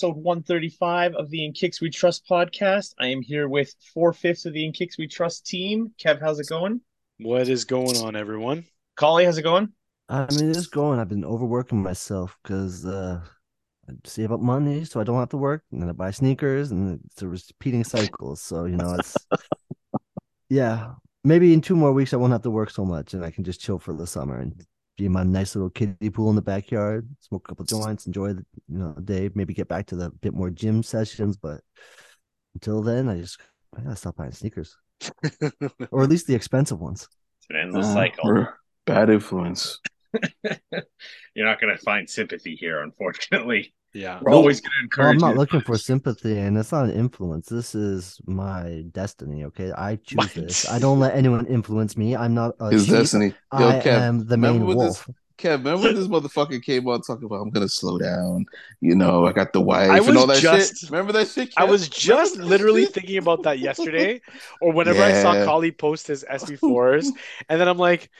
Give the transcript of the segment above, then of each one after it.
Episode 135 of the In Kix We Trust podcast. I am here with four fifths of the In Kix We Trust team. Kev, how's it going? What is going on, everyone? Collie, how's it going? I mean, it's going. I've been overworking myself because uh, I save up money so I don't have to work, and then I buy sneakers, and it's a repeating cycle. So you know, it's yeah. Maybe in two more weeks I won't have to work so much, and I can just chill for the summer and be in my nice little kiddie pool in the backyard, smoke a couple joints, enjoy the you know day. Maybe get back to the bit more gym sessions, but until then, I just I gotta stop buying sneakers, or at least the expensive ones. It's an endless Ah, cycle. we're Bad influence. You're not going to find sympathy here, unfortunately. Yeah. We're always going to Well, I'm not you. looking for sympathy, and it's not an influence. This is my destiny. Okay, I choose this. I don't let anyone influence me. I'm not a His sheep. destiny. Yo, I Kev, am the main remember wolf. this- Kev, remember when this motherfucker came on talking about I'm gonna slow down. You know, I got the wife I and all was that just- shit. Remember that shit? I was just literally thinking about that yesterday, or whenever I saw Yeah. Collie post his SB4s, and then I'm like,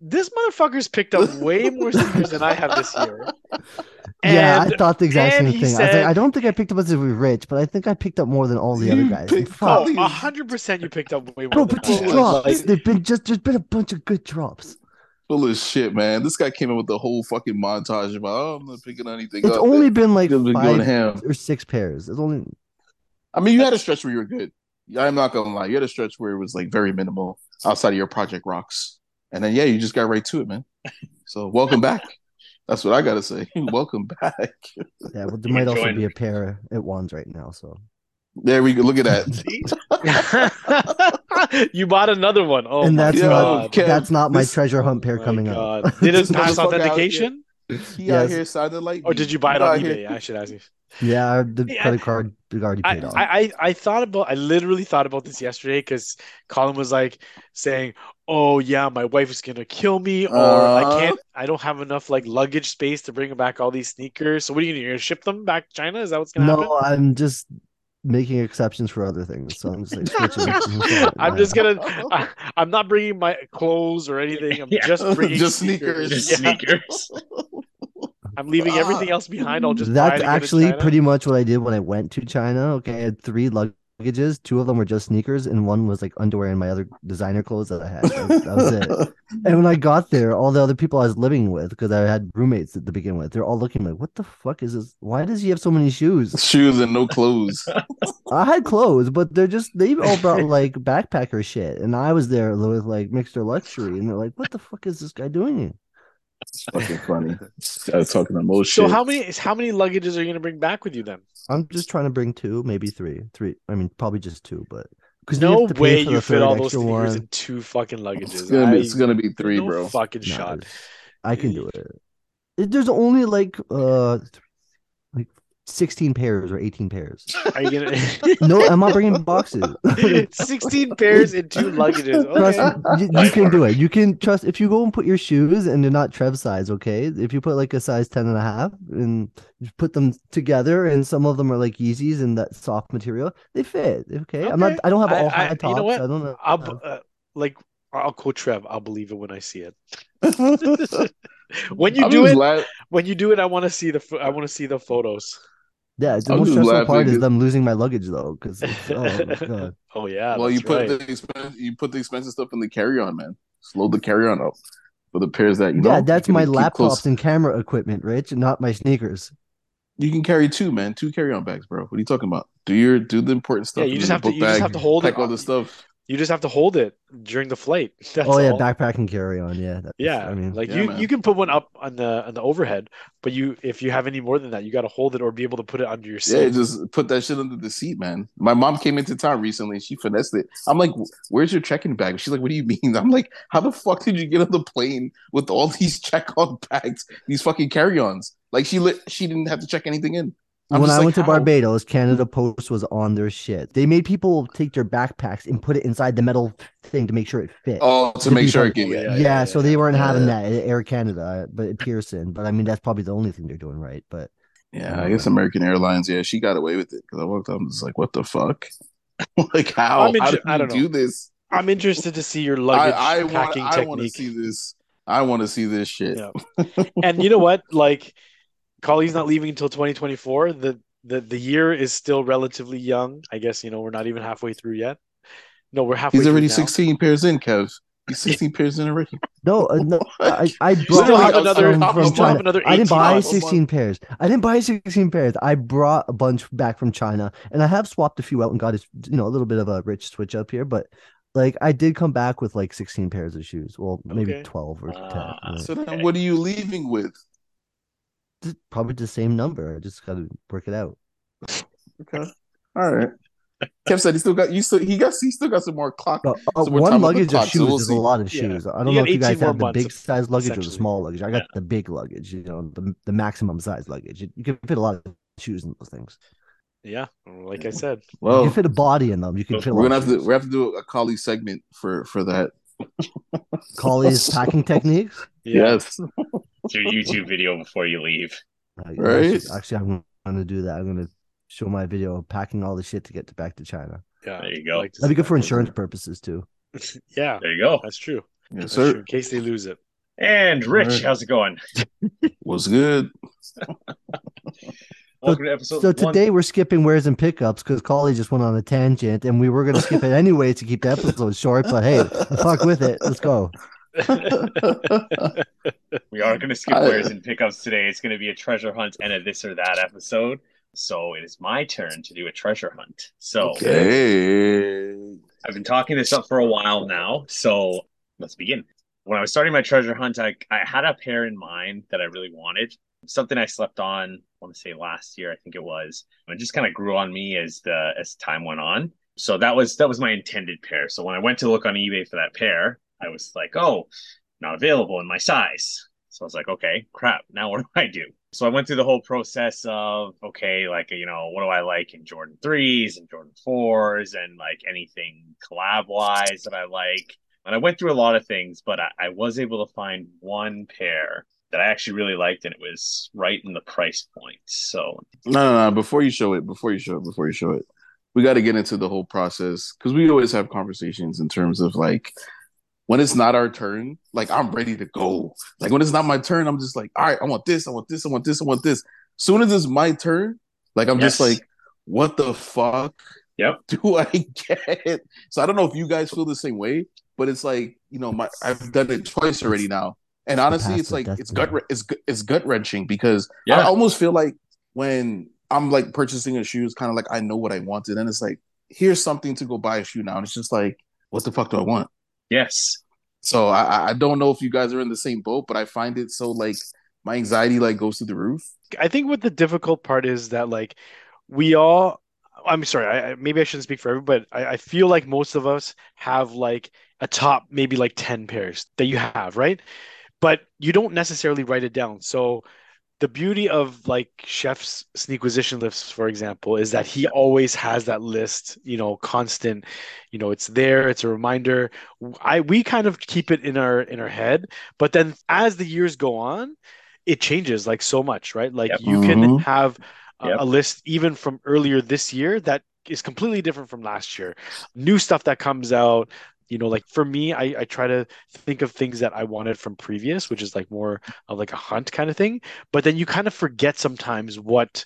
this motherfucker's picked up way more sneakers than I have this year. yeah, I thought the exact same he thing. I like, I don't think I picked up as if we were rich, but I think I picked up more than all the other guys. picked Fuck. up- Oh, a hundred percent you picked up way more Bro, than but these drops, Like, they've been just there's been a bunch of good drops. full of shit, man. This guy came in with the whole fucking montage about oh, I'm not picking anything It's up. only been like He's been going five or six pairs. It's only I mean, you had a stretch where you were good. I'm not gonna lie, you had a stretch where it was like very minimal outside of your project rocks, and then yeah, you just got right to it, man. So welcome back. That's what I gotta say. welcome back. yeah. Well, there You might also join- be a pair at ones right now. So There we go. Look at that. You bought another one. Oh and my that's Yo, god. Kev, that's not my this- treasure hunt pair oh My coming up. Did it pass motherfucker out here- authentication? He Yes. out here sounding like Or me. did you buy it He on out eBay? here- I should ask you. Yeah, the Yeah, credit card already I, paid off. I, I I thought about I literally thought about this yesterday because Colin was like saying, "Oh yeah, my wife is gonna kill me, or I Uh-huh. can't, I don't have enough like luggage space to bring back all these sneakers. So what are you gonna do? You're gonna ship them back to China? Is that what's gonna happen? no, I'm just making exceptions for other things. So I'm just like switching. I'm just gonna. I, I'm not bringing my clothes or anything. I'm Yeah. just bringing Just sneakers. sneakers. Just Yeah. sneakers. I'm leaving everything else behind. I'll just buy it That's actually China. pretty much what I did when I went to China. Okay, I had three luggages. Two of them were just sneakers, and one was like underwear and my other designer clothes that I had. That was, that was it. And when I got there, all the other people I was living with, because I had roommates to begin with, they're all looking like, "What the fuck is this? Why does he have so many shoes?" Shoes and no clothes. I had clothes, but they're just they all brought like backpacker shit, and I was there with like mixer luxury, and they're like, "What the fuck is this guy doing here?" It's fucking funny. I was talking about most So shit. how many how many luggages are you gonna bring back with you then? I'm just trying to bring two, maybe three. Three. I mean, probably just two, but because No way you fit all those sneakers in two fucking luggages. it's gonna be, I- it's gonna be three, no bro. Fucking shot. I can do it. It- There's only like uh, th- like 16 pairs or 18 pairs. Are you gonna? No, I'm not bringing boxes. 16 pairs and two luggages. Okay. me, you, you can do it. You can trust if you go and put your shoes and they're not Trev size, okay? If you put like a size 10 and a half and you put them together and some of them are like Yeezys and that soft material, they fit. Okay. I'm not I don't have all I- high you tops. know what? I don't know. I'll uh, like I'll quote Trev. I'll believe it when I see it. when you I'm do it, laugh- when you do it, I want to see the I want to see the photos. Yeah, the I'm most stressful laughing part is them losing my luggage though, because oh. Oh yeah. well, you put right. the expense, you put the expensive stuff in the carry-on, man. Slow the carry-on up for the pairs that you know. yeah, you that's can my laptops close. and camera equipment, Rich, not my sneakers. You can carry two, man. Two carry-on bags, bro. What are you talking about? Do your do the important stuff. Yeah, you just have to- book you just have to hold pack it all on- the stuff. You just have to hold it during the flight. That's oh yeah, all. backpack and carry on. Yeah, that's, Yeah, I mean, like Yeah, you, man. you can put one up on the on the overhead, but you if you have any more than that, you got to hold it or be able to put it under your seat. Yeah, just put that shit under the seat, man. My mom came into town recently. She finessed it. I'm like, "Where's your checking bag?" She's like, "What do you mean?" I'm like, "How the fuck did you get on the plane with all these check-on bags, these fucking carry-ons?" Like she lit, she didn't have to check anything in. I'm when I like, went to how? Barbados, Canada Post was on their shit. They made people take their backpacks and put it inside the metal thing to make sure it fit. Oh, to To make sure it get Yeah, yeah, yeah, so they weren't having that at Air Canada, but at Pearson. But I mean, that's probably the only thing they're doing right. But Yeah, I guess American Airlines. Yeah, she got away with it because I walked up and was like, "What the fuck? like how? I'm how inter- did I you don't do know. this? I'm interested to see your luggage I, I want. packing I want to see this. I want to see this shit. Yeah. and you know what? Like, Colley's not leaving until 2024. The the the year is still relatively young. I guess you know we're not even halfway through yet. No, we're halfway. He's through already now. 16 pairs in, Kev. He's 16 pairs in already. no, uh, no, I, I brought still have another. I'm- some I'm- from still have China. another. I didn't buy 16 pairs. I didn't buy 16 pairs. I brought a bunch back from China and I have swapped a few out and got a, you know, a little bit of a rich switch up here, but like I did come back with like 16 pairs of shoes. Well, maybe Okay. 12 or 10. Ah, right. So then, what are you leaving with? Just probably the same number. I just got to work it out. Okay, all right. Kev said he still got you. Still he got he still got some more clock. Uh, uh, So we're one talking about the luggage clock, of so shoes we'll is a lot of Yeah. shoes. I don't know if you guys have the big size luggage or the small luggage. I got Yeah. the big luggage, you know, the, the maximum size luggage. You, you can fit a lot of shoes in those things. Yeah, like I said. well, you can fit a body in them. You can fit we're gonna of have to we have to do a collie segment for for that. Colley's packing techniques. Yes. It's your YouTube video before you leave. Right. Actually, actually, I'm going to do that. I'm going to show my video of packing all the shit to get to back to China. Yeah. There you go. Like That'd be good for that. insurance purposes too. Yeah, There you go. that's true. Yes, That's sir. true. In case they lose it. And Rich, Alright. how's it going? Was good. Welcome to episode So one. today we're skipping wares and pickups because Colley just went on a tangent, and we were going to skip it anyway to keep the episode short. But hey, fuck with it. Let's go. We are going to skip I- wares and pickups today. It's going to be a treasure hunt and a this or that episode. So it is my turn to do a treasure hunt. So Okay. I've been talking this up for a while now. So let's begin. When I was starting my treasure hunt, I, I had a pair in mind that I really wanted. Something I slept on, I want to say last year, I think it was. It just kind of grew on me as the as time went on. So that was that was my intended pair. So when I went to look on eBay for that pair, I was like, oh, not available in my size. So I was like, okay, crap. Now what do I do? So I went through the whole process of, okay, like, you know, what do I like in Jordan 3s and Jordan 4s and like anything collab wise that I like. And I went through a lot of things, but I, I was able to find one pair that I actually really liked and it was right in the price point. So No, no, no. Before you show it, before you show it, before you show it, we got to get into the whole process because we always have conversations in terms of like when it's not our turn, like I'm ready to go. Like when it's not my turn, I'm just like, all right, I want this, I want this, I want this, I want this. Soon as it's my turn, like I'm just like, what the fuck Yep. do I get? So I don't know if you guys feel the same way, but it's like you know, my I've done it twice already now, and honestly, it's like it's gut it's it's gut wrenching because I almost feel like when I'm like purchasing a shoe, it's kind of like I know what I wanted, and it's like here's something to go buy a shoe now, and it's just like what the fuck do I want? Yes. So I I- I don't know if you guys are in the same boat, but I find it so like my anxiety like goes through the roof. I think what the difficult part is that like we all I'm sorry, I, I- maybe I shouldn't speak for everybody, but I, I feel like most of us have like a top maybe like 10 pairs that you have, right? But you don't necessarily write it down. So the beauty of like Chef's sneakquisition lists, for example, is that he always has that list, you know, constant, you know, it's there, it's a reminder. I we kind of keep it in our in our head, but then as the years go on, it changes like so much, right? Like Yep. you can Mhm. have a, Yep. a list even from earlier this year that is completely different from last year. New stuff that comes out, you know, like for me, I, I try to think of things that I wanted from previous, which is like more of like a hunt kind of thing. But then you kind of forget sometimes what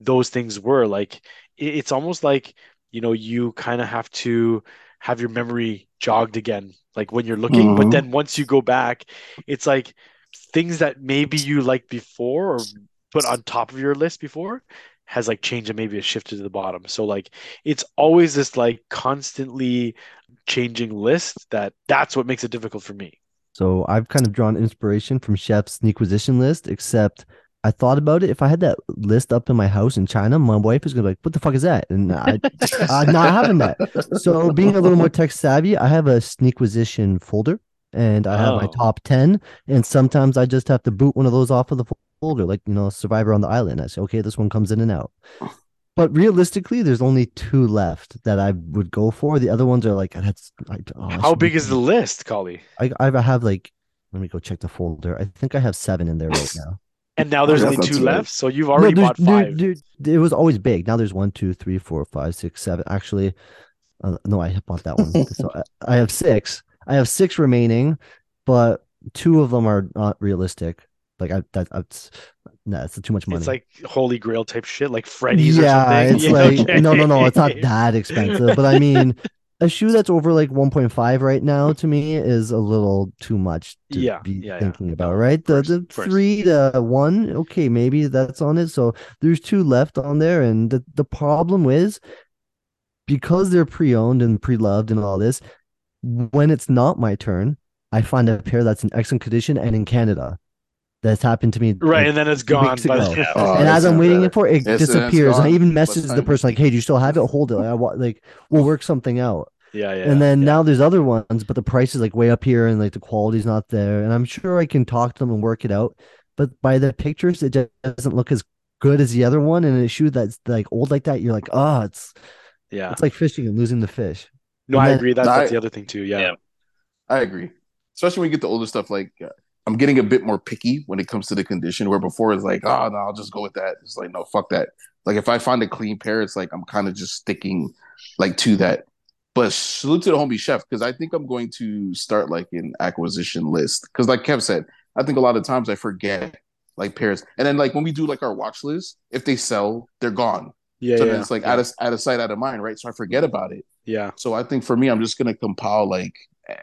those things were. Like it, it's almost like, you know, you kind of have to have your memory jogged again, like when you're looking. But Mhm. then once you go back, it's like things that maybe you liked before or put on top of your list before has like changed and maybe it shifted to the bottom. So like it's always this like constantly changing list that that's what makes it difficult for me. So I've kind of drawn inspiration from Chef's Sneakquisition list, except I thought about it. If I had that list up in my house in China, my wife is gonna be like, "What the fuck is that?" And I, I'm not having that. So being a little more tech savvy, I have a Sneakquisition folder, and I have my Oh. top ten. And sometimes I just have to boot one of those off of the folder, like you know, Survivor on the Island. I say, okay, this one comes in and out. But realistically, there's only two left that I would go for. The other ones are like that's. I, oh, How should big be- is the list, Collie? I I have like. Let me go check the folder. I think I have seven in there right now. And now there's only two not too left, so you've already no, bought five. there- there- it was always big. Now there's one, two, three, four, five, six, seven. Actually, uh, no, I bought that one. so I, I have six. I have six remaining, but two of them are not realistic. Like I, that, that's no, that's too much money. It's like holy grail type shit, like Freddy's yeah, or something. it's Yeah, like okay. no, no, no. It's not that expensive, but I mean, a shoe that's over like 1.5 right now to me is a little too much to Yeah, be yeah, yeah. thinking about, right? The course, the three to one, okay, maybe that's on it. So there's two left on there, and the the problem is because they're pre-owned and pre-loved and all this. When it's not my turn, I find a pair that's in excellent condition and in Canada. That's happened to me Right, like, and then it's gone. weeks ago. the, Oh, and as I'm waiting bad. for it, it Yes, disappears. And I even What message the person like, "Hey, do you still have it? Hold it. I want like we'll work something out." yeah, yeah. and then yeah. now there's other ones, but the price is like way up here, and like the quality's not there. And I'm sure I can talk to them and work it out. But by the pictures, it just doesn't look as good as the other one. And a shoe that's like old like that, you're like, oh, it's yeah. it's like fishing and losing the fish. No, and I then- agree. That's, No, that's I- the other thing too. Yeah. Yeah. I agree. Especially when you get the older stuff, like uh, I'm getting a bit more picky when it comes to the condition. Where before it's like, oh no, I'll just go with that. It's like, no, fuck that. Like if I find a clean pair, it's like I'm kind of just sticking like to that. But salute to the homie chef because I think I'm going to start like an acquisition list because, like Kev said, I think a lot of times I forget like pairs, and then like when we do like our watch list, if they sell, they're gone. Yeah. so yeah, then it's like yeah. out of out of sight, out of mind, right? So I forget about it. yeah. So I think for me, I'm just gonna compile like,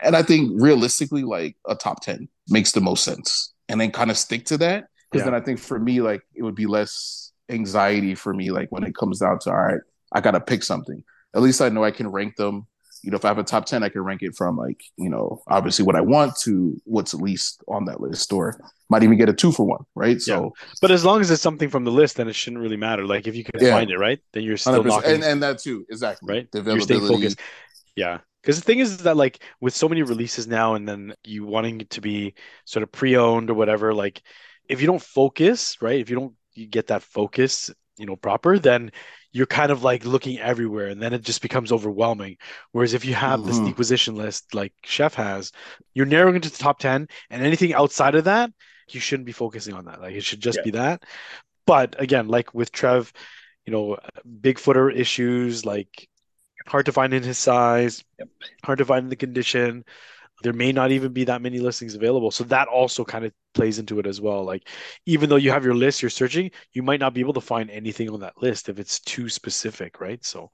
and I think realistically, like a top ten makes the most sense, and then kind of stick to that. Because Yeah. then I think for me, like it would be less anxiety for me, like when it comes down to all right, I gotta pick something. At least I know I can rank them. You know, if I have a top ten, I can rank it from like you know obviously what I want to what's at least on that list, or might even get a two for one, right? So But as long as it's something from the list, then it shouldn't really matter. Like if you can Yeah. find it, right? Then you're still 100%, knocking. and and that too, exactly, Right? The You're staying focused. Yeah. Because the thing is that like with so many releases now and then you wanting it to be sort of pre-owned or whatever, like if you don't focus, right? If you don't you get that focus, you know, proper, then you're kind of like looking everywhere and then it just becomes overwhelming. Whereas if you have this Mhm. acquisition list like Chef has, you're narrowing it to the top 10 and anything outside of that, you shouldn't be focusing on that. Like it should just Yeah. be that. But again, like with Trev, you know, big footer issues, like hard to find in his size, Yep. hard to find in the condition. There may not even be that many listings available. So that also kind of plays into it as well. Like even though you have your list, you're searching, you might not be able to find anything on that list if it's too specific, right? So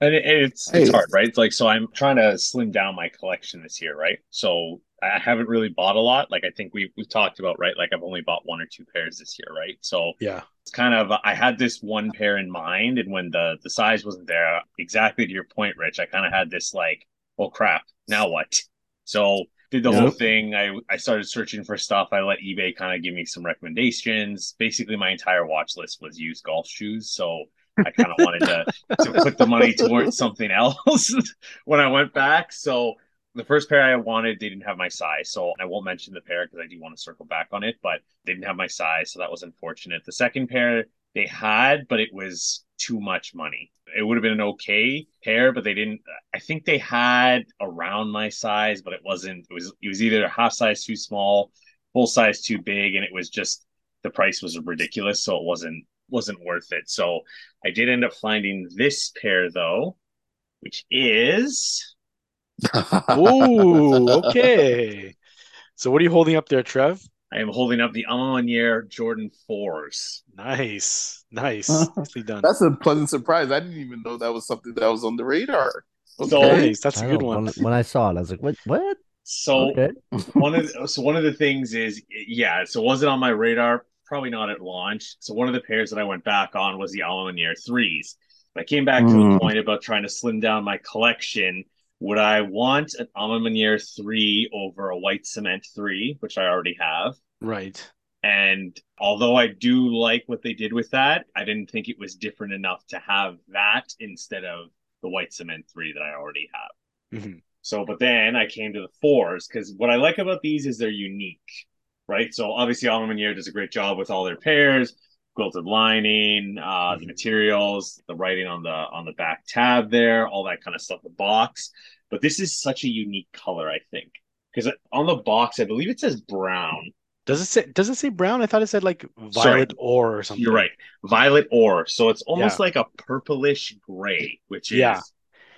And it, it's it's hard, right? Like, so I'm trying to slim down my collection this year, right? So I haven't really bought a lot. Like, I think we we've talked about, right? Like, I've only bought one or two pairs this year, right? So yeah. it's kind of I had this one pair in mind, and when the the size wasn't there, exactly to your point, Rich, I kind of had this like, well, crap, now what? So did the whole thing. I I started searching for stuff. I let eBay kind of give me some recommendations. Basically, my entire watch list was used golf shoes. So I kind of wanted to to put the money towards something else when I went back. So the first pair I wanted, didn't have my size. So I won't mention the pair because I do want to circle back on it, but they didn't have my size. So that was unfortunate. The second pair they had, but it was too much money. It would have been an okay pair, but they didn't. I think they had around my size, but it wasn't. It was it was either half size too small, full size too big, and it was just the price was ridiculous. So it wasn't wasn't worth it. So I did end up finding this pair though, which is Ooh, okay. So what are you holding up there, Trev? I am holding up the A Ma Maniere Jordan 4s. Nice. Nice. Nicely done. That's a pleasant surprise. I didn't even know that was something that was on the radar. So- Okay. Nice. That's a good know, one. When, when I saw it, I was like, "What? What?" So okay. one of the, so one of the things is yeah, so was it on my radar? Probably not at launch. So one of the pairs that I went back on was the A Ma Maniere threes. I came back to the Mm. point about trying to slim down my collection. Would I want an A Ma Maniere three over a white cement three, which I already have? Right. And although I do like what they did with that, I didn't think it was different enough to have that instead of the white cement three that I already have. Mhm. So, but then I came to the fours because what I like about these is they're unique. right? So obviously A Ma Maniere does a great job with all their pairs, quilted lining, uh, the materials, the writing on the on the back tab there, all that kind of stuff. The box, but this is such a unique color, I think, because on the box, I believe it says brown. Does it say does it say brown? I thought it said like Sorry. violet ore or something. You're right, violet ore. So it's almost Yeah. like a purplish gray, which is Yeah.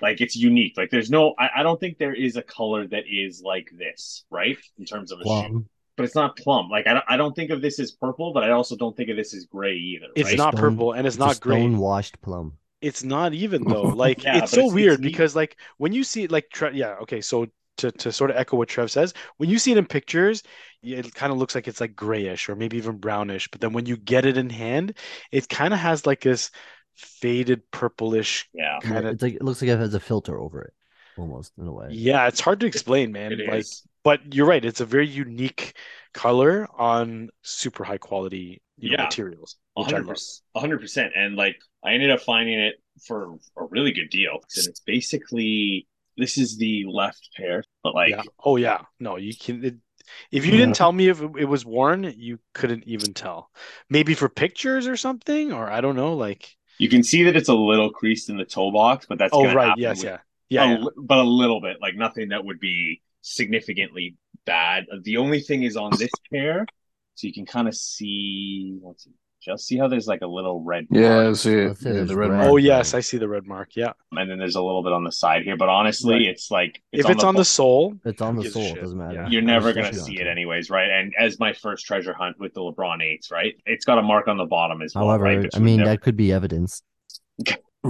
like it's unique. Like there's no, I, I don't think there is a color that is like this, right? In terms of a shoe, Plum. But it's not plum. Like I don't, I don't think of this as purple, but I also don't think of this as gray either. It's right? not Stone- purple and it's a not gray. Stone washed plum. It's not even though. Like Yeah, it's so it's- it's weird neat. because like when you see like Tre- yeah, okay, so to, to sort of echo what Trev says, when you see it in pictures, it kind of looks like it's like grayish or maybe even brownish. But then when you get it in hand, it kind of has like this faded purplish yeah, Yeah, kind of it's like it looks like it has a filter over it, almost in a way. yeah, it's hard to explain, man. it Like is. But you're right, it's a very unique color on super high quality you know, Yeah. materials. A Which I hundred love. percent, hundred percent. And like I ended up finding it for a really good deal, and it's basically this is the left pair, but like yeah. Oh yeah. No, you can. It, if you didn't tell me if it, it was worn, you couldn't even tell. Maybe for pictures or something, or I don't know. Like, you can see that it's a little creased in the toe box, but that's oh right, yes, with- yeah, yeah, a yeah. but a little bit, like nothing that would be significantly bad. The only thing is on this pair, so you can kind of see. Let's see, just see how there's like a little red. Yeah, I see it. Yeah, the red red. mark. Oh yes, I see the red mark. Yeah. and then there's a little bit on the side here. But honestly, Right. it's like it's if it's on the bo- sole, It's on the gives sole. It doesn't matter. Yeah. You're never gonna see it anyways, right? And as my first treasure hunt with the LeBron eights, right? It's got a mark on the bottom as well, However, right? I mean their- that could be evidence.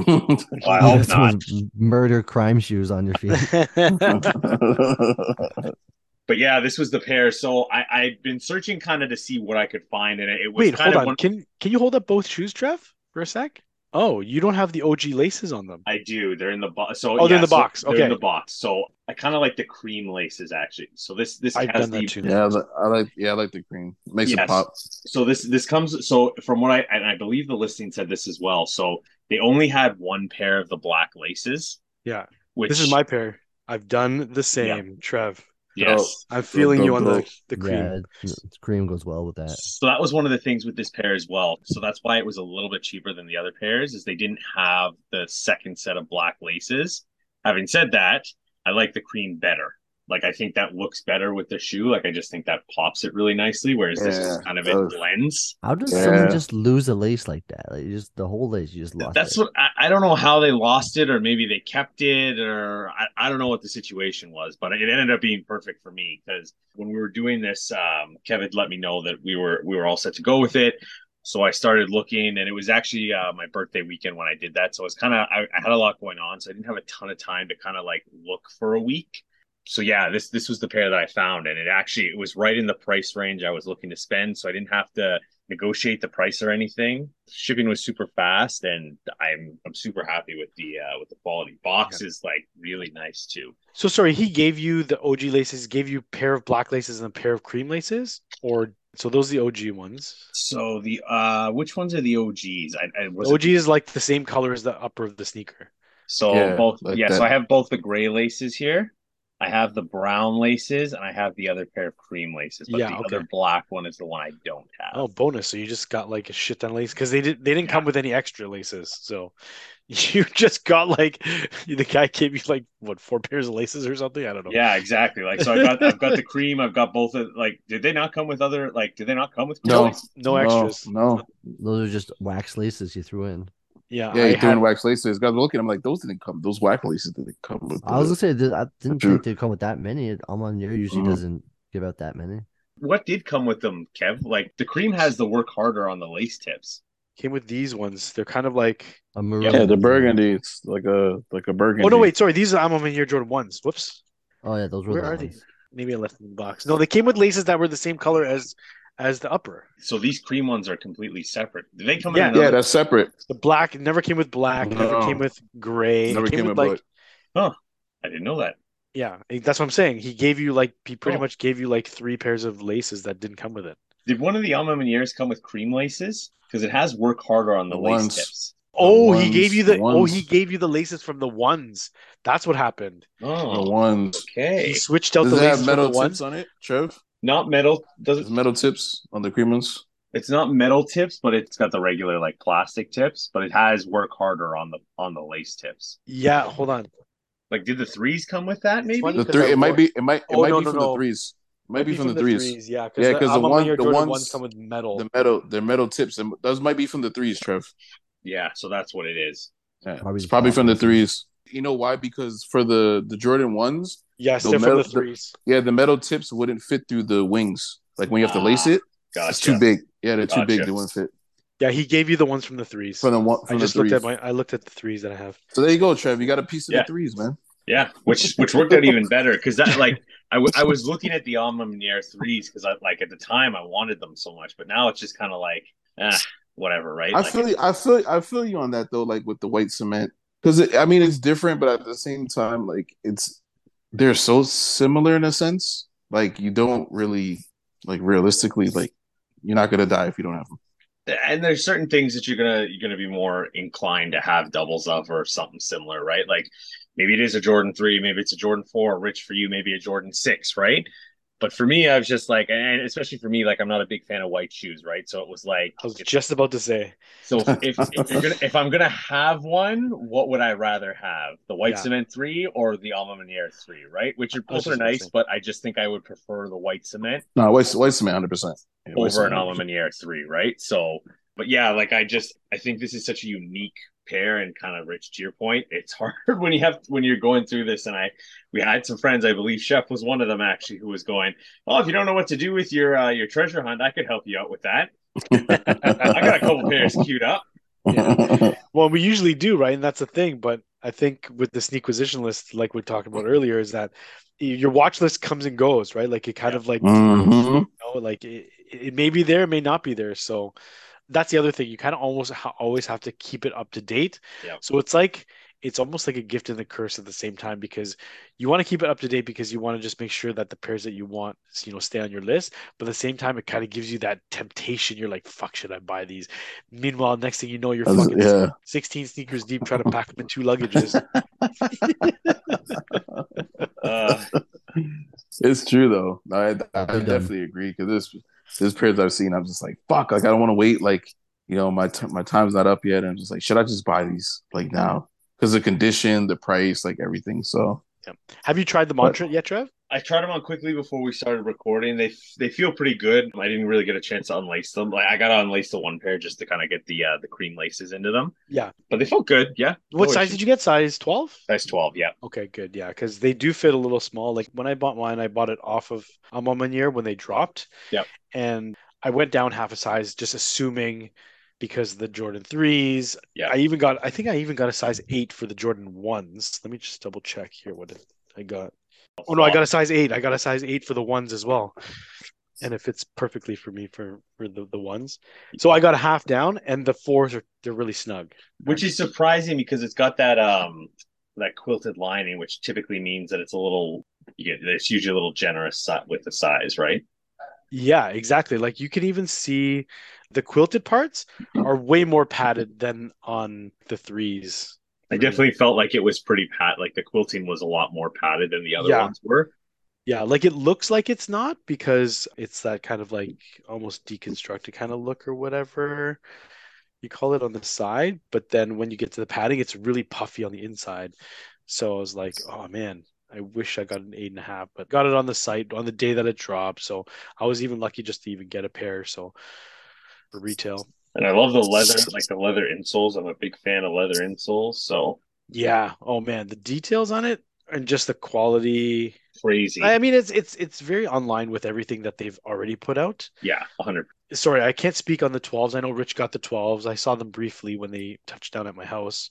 Well, I hope not. was murder crime shoes on your feet. But yeah, this was the pair. So I I'd been searching kind of to see what I could find, and it, it was wait, kind hold of on. one. Can can you hold up both shoes, Trev, for a sec? Oh, you don't have the OG laces on them. I do. They're in the box. So Oh, they're in the so box. They're in the box. So I kind of like the cream laces actually. So this this I've has done the that too. yeah, I like. Yeah, I like the cream. Makes Yes. it pop. so this this comes so from what I and I believe the listing said this as well. So they only had one pair of the black laces. Yeah. Which This is my pair. I've done the same, Trev. Yes. I'm feeling you on the the cream. Yeah, it- cream goes well with that. So that was one of the things with this pair as well. So that's why it was a little bit cheaper than the other pairs, is they didn't have the second set of black laces. Having said that, I like the cream better. Like I think that looks better with the shoe. Like I just think that pops it really nicely. Whereas this is kind of it it blends. How does Yeah. someone just lose a lace like that? Like just the whole lace, you just lost. That's it. what I, I don't know how they lost it, or maybe they kept it, or I, I don't know what the situation was, but it ended up being perfect for me because when we were doing this, um, Kevin let me know that we were we were all set to go with it. So I started looking, and it was actually uh, my birthday weekend when I did that. So it's kind of I, I had a lot going on, so I didn't have a ton of time to kind of like look for a week. So yeah, this this was the pair that I found, and it actually it was right in the price range I was looking to spend, so I didn't have to negotiate the price or anything. Shipping was super fast, and I'm I'm super happy with the uh, with the quality. Box is like really nice too. So sorry, he gave you the OG laces, gave you a pair of black laces and a pair of cream laces, or so those are the OG ones. So the uh, which ones are the OGs? I, I was OG is like the same color as the upper of the sneaker. So Yeah, both like yeah, so. I have both the gray laces here. I have the brown laces and I have the other pair of cream laces. But Yeah, the okay. other black one is the one I don't have. Oh, bonus! So you just got like a shit ton of lace because they did they didn't come with any extra laces. So you just got like the guy gave you like what four pairs of laces or something. I don't know. Yeah, exactly. Like so I got I've got the cream, I've got both of like did they not come with other like did they not come with cream No. laces? no extras. No, Those are just wax laces you threw in. Yeah, yeah, I doing had- wax laces. Guys, looking, I'm like, those didn't come. Those wax laces didn't come with. I was the- gonna say I didn't think they'd come with that many. Almond usually Mhm. doesn't give out that many. What did come with them, Kev? Like the cream has the work harder on the lace tips. came with these ones. They're kind of like. A maroon. yeah, the burgundy. It's like a like a burgundy. Oh no, wait, sorry. These are A Ma Maniere Jordan ones. Whoops. Oh yeah, those were Where the are ones. these? Maybe I left them in the box. No, they came with laces that were the same color as as the upper. So these cream ones are completely separate. Do they come Yeah. in Yeah, another- that's separate. The black never came with black. Never came with gray. Never came, came with with like black. I didn't know that. yeah. That's what I'm saying. He gave you like he pretty Oh. much gave you like three pairs of laces that didn't come with it. Did one of the A Ma Manieres come with cream laces? Because it has work harder on the, The lace ones. tips. Oh, he gave you the the oh he gave you the laces from the ones. That's what happened. Oh, the ones. He okay. switched out Does the it have laces from metal the tips on it, Trev? Not metal. Doesn't metal tips on the cream it's not metal tips, but it's got the regular like plastic tips, but it has work harder on the on the lace tips. Yeah, hold on. Like, did the threes come with that? Maybe. The three, it might be, it might, it Oh, might no, be no, from no. the threes. It might be from the threes. Yeah, Yeah, 'cause the Alma one- Mater the Jordan ones- ones come with metal. The metal, the metal tips. and Those might be from the threes, Trev. Yeah, so that's what it is. Yeah, Probably it's probably from the plastic. threes. You know why? Because for the the Jordan ones, yes, the they're from metal- the threes. yeah, the metal tips wouldn't fit through the wings. Like when you have to lace Ah, it, Gotcha. it's too big. Yeah, they're too big. Gotcha. They wouldn't fit. Yeah, he gave you the ones from the threes. From the one, I just the looked at my. I looked at the threes that I have. So there you go, Trev. You got a piece of Yeah. the threes, man. Yeah, which which worked out even better because that like I, w- I was looking at the A Ma Maniere threes because I like at the time I wanted them so much, but now it's just kind of like eh, whatever, right? I Like, feel, I feel, I feel you on that though. Like with the white cement, because I mean it's different, but at the same time, like it's they're so similar in a sense. Like you don't really, like realistically, like you're not gonna die if you don't have them. and there's certain things that you're gonna you're gonna be more inclined to have doubles of or something similar, right? Like maybe it is a Jordan three, maybe it's a Jordan four, rich for you, maybe a Jordan six, right? But for me, I was just like, and especially for me, like I'm not a big fan of white shoes, right? So it was like, I was if- just about to say. so if, if you're gonna if I'm gonna have one, what would I rather have? The white Yeah. cement three or the A Ma Maniere three, right? Which are both are nice, but I just think I would prefer the white cement No, white, white cement, hundred percent over an Alma Manier three, right? So, but yeah, like I just I think this is such a unique pair and kind of rich to your point. It's hard when you have when you're going through this, and I we had some friends, I believe Chef was one of them actually, who was going, well if you don't know what to do with your uh, your treasure hunt, I could help you out with that. I got a couple pairs queued up." yeah. Well, we usually do, right? And that's the thing. But I think with the sneakquisition list, like we talked about earlier, is that your watch list comes and goes, right? Like it kind Yeah. of like Mhm. you know, like it, it may be there, it may not be there. So that's the other thing. You kind of almost ha- always have to keep it up to date. Yeah. So it's like it's almost like a gift and the curse at the same time because you want to keep it up to date because you want to just make sure that the pairs that you want, you know, stay on your list. But at the same time, it kind of gives you that temptation. You're like, "Fuck, should I buy these?" Meanwhile, next thing you know, you're fucking yeah. 16 sneakers deep trying to pack them in two luggages. Uh, It's true though. I, I definitely agree because this this pairs I've seen, I'm just like, fuck, like I don't want to wait. Like you know, my t- my time's not up yet. I'm just like, should I just buy these like now? Because the condition, the price, like everything. So yeah. Have you tried the But- mantra yet, Trev? I tried them on quickly before we started recording. They they feel pretty good. I didn't really get a chance to unlace them. Like I got to unlace the one pair just to kind of get the uh, the cream laces into them. Yeah. but they felt good. Yeah. What size did you get? Size 12? Size twelve. Yeah. Okay, good. Yeah, because they do fit a little small. Like when I bought mine, I bought it off of A Ma Maniere when they dropped. Yeah. And I went down half a size, just assuming because the Jordan threes. Yeah. I even got, I think I even got a size eight for the Jordan ones. Let me just double check here what it, I got. Oh no, I got a size eight. I got a size eight for the ones as well. And it fits perfectly for me for for the, the ones. So I got a half down and the fours are they're really snug. which is surprising because it's got that um that quilted lining, which typically means that it's a little. You get it's usually a little generous with the size, right? Yeah, exactly. Like you can even see the quilted parts are way more padded than on the threes. I definitely felt like it was pretty pat. Like the quilting was a lot more padded than the other Yeah. ones were. Yeah, like it looks like it's not because it's that kind of like almost deconstructed kind of look or whatever you call it on the side. But then when you get to the padding, it's really puffy on the inside. So I was like, oh man, I wish I got an eight and a half, but got it on the site on the day that it dropped. So I was even lucky just to even get a pair. So for retail. And I love the leather, like the leather insoles. I'm a big fan of leather insoles. So Yeah. Oh man, the details on it and just the quality. crazy. I mean, it's it's it's very online with everything that they've already put out. yeah, 100. Sorry, I can't speak on the 12s. I know Rich got the 12s. I saw them briefly when they touched down at my house.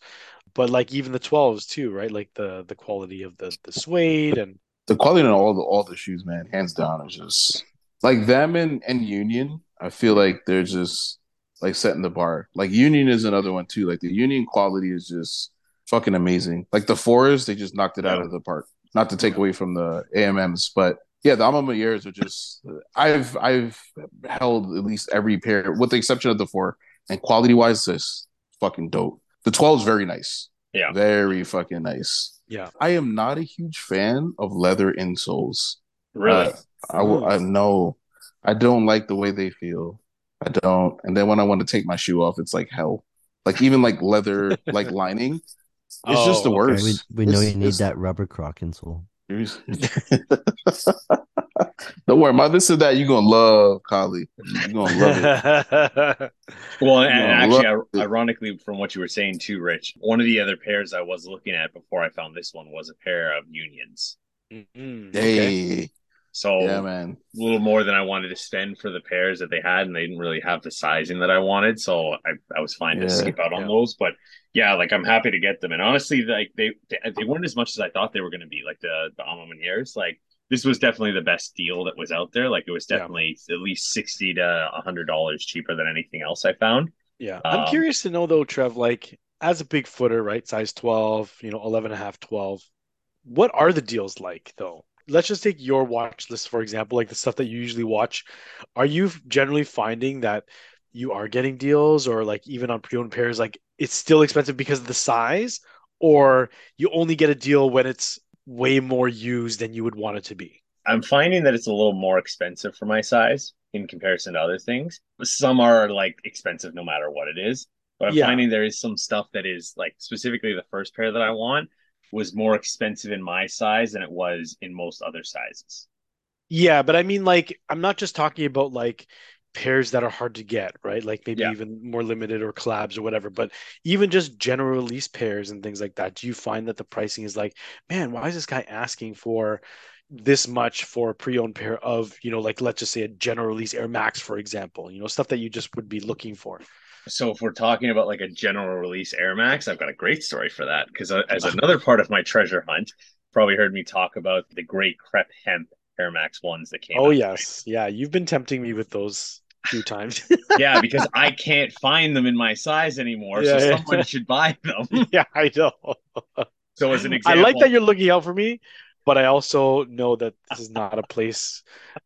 But like even the 12s too, right? Like the the quality of the the suede and the quality on all the all the shoes, man, hands down, is just like them and and Union. I feel like they're just like setting the bar. Like Union is another one too. Like the Union quality is just fucking amazing. Like the Forest, they just knocked it out of the park. Not to take away from the AMMs, but yeah, the Alma Maters are just. I've I've held at least every pair, with the exception of the four, and quality wise, this fucking dope. The twelve is very nice. Yeah. very fucking nice. yeah. I am not a huge fan of leather insoles. Really? Uh, I will. I know. I don't like the way they feel. I don't. And then when I want to take my shoe off, it's like hell. Like even like leather, like lining. It's Oh, just the okay. worst. We, we know It's- you need it's- that rubber croc insole. Don't worry, my this and that. You're gonna love Kali. You're gonna love it. Well, and actually, look- ir- ironically, from what you were saying too, Rich, one of the other pairs I was looking at before I found this one was a pair of unions. Mm, okay. So yeah, man. a little more than I wanted to spend for the pairs that they had, and they didn't really have the sizing that I wanted, so I, I was fine Yeah. to skip out on Yeah. those. But yeah, like I'm happy to get them, and honestly, like they they, they weren't as much as I thought they were going to be. Like the the A Ma Manieres, like this was definitely the best deal that was out there. Like it was Yeah. definitely at least sixty to hundred dollars cheaper than anything else I found. Yeah. I'm Um, curious to know though, Trev, like as a big footer, right? Size 12, you know, 11 and a half, 12. What are the deals like though? Let's just take your watch list, for example, like the stuff that you usually watch. Are you generally finding that you are getting deals or like even on pre-owned pairs, like it's still expensive because of the size, or you only get a deal when it's way more used than you would want it to be? I'm finding that it's a little more expensive for my size in comparison to other things. Some are like expensive no matter what it is. But I'm Yeah. finding there is some stuff that is like specifically the first pair that I want was more expensive in my size than it was in most other sizes. Yeah, but I mean, like, I'm not just talking about like pairs that are hard to get, right? Like maybe Yeah. even more limited or collabs or whatever, but even just general release pairs and things like that. Do you find that the pricing is like, man, why is this guy asking for this much for a pre-owned pair of, you know, like let's just say a general release Air Max, for example, you know, stuff that you just would be looking for. So if we're talking about like a general release Air Max, I've got a great story for that because uh, as another part of my treasure hunt, probably heard me talk about the great crepe hemp Air Max ones that came. Oh out. yes, yeah, you've been tempting me with those few times. yeah, because I can't find them in my size anymore, Yeah, so yeah. someone should buy them. yeah, I know. So as an example, I like that you're looking out for me, but I also know that this is not a place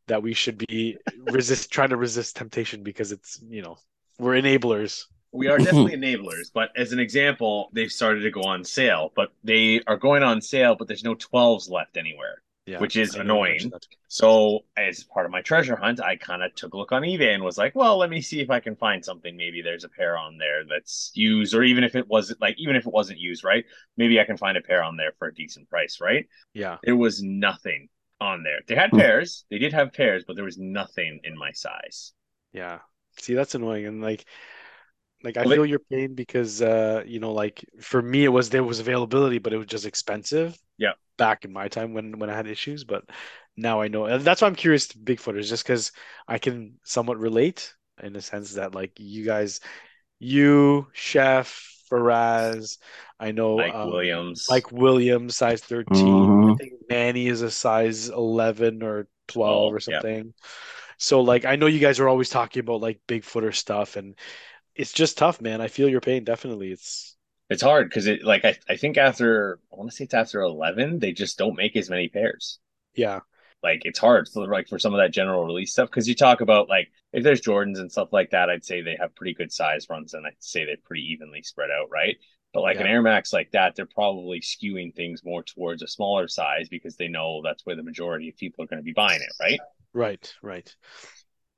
that we should be resist trying to resist temptation because it's you know we're enablers. we are definitely enablers. But as an example, they've started to go on sale, but they are going on sale, but there's no 12s left anywhere. Yeah, Which is I know you annoying. So as part of my treasure hunt, I kind of took a look on eBay and was like, well, let me see if I can find something. Maybe there's a pair on there that's used, or even if it wasn't like even if it wasn't used, right? Maybe I can find a pair on there for a decent price, right? Yeah, There was nothing on there. They had pairs, they did have pairs, but there was nothing in my size. yeah. See, that's annoying, and like, like I Well, they- feel your pain because uh, you know, like for me, it was there was availability, but it was just expensive. Yeah. Back in my time when when I had issues, but now I know. And that's why I'm curious to Bigfooters, just because I can somewhat relate in the sense that like you guys, you, Chef, Faraz, I know Mike um, Williams. Mike Williams, size 13. I Mhm. think Manny is a size 11 or 12 or 12, yeah. So like I know you guys are always talking about like Bigfooter stuff and it's just tough, man. I feel your pain definitely. It's It's hard because it like I, I think after I want to say it's after eleven, they just don't make as many pairs. yeah. Like it's hard for like for some of that general release stuff because you talk about like if there's Jordans and stuff like that, I'd say they have pretty good size runs and I'd say they're pretty evenly spread out, right? But like an Air Max like that, they're probably skewing things more towards a smaller size because they know that's where the majority of people are going to be buying it, right? Right, right.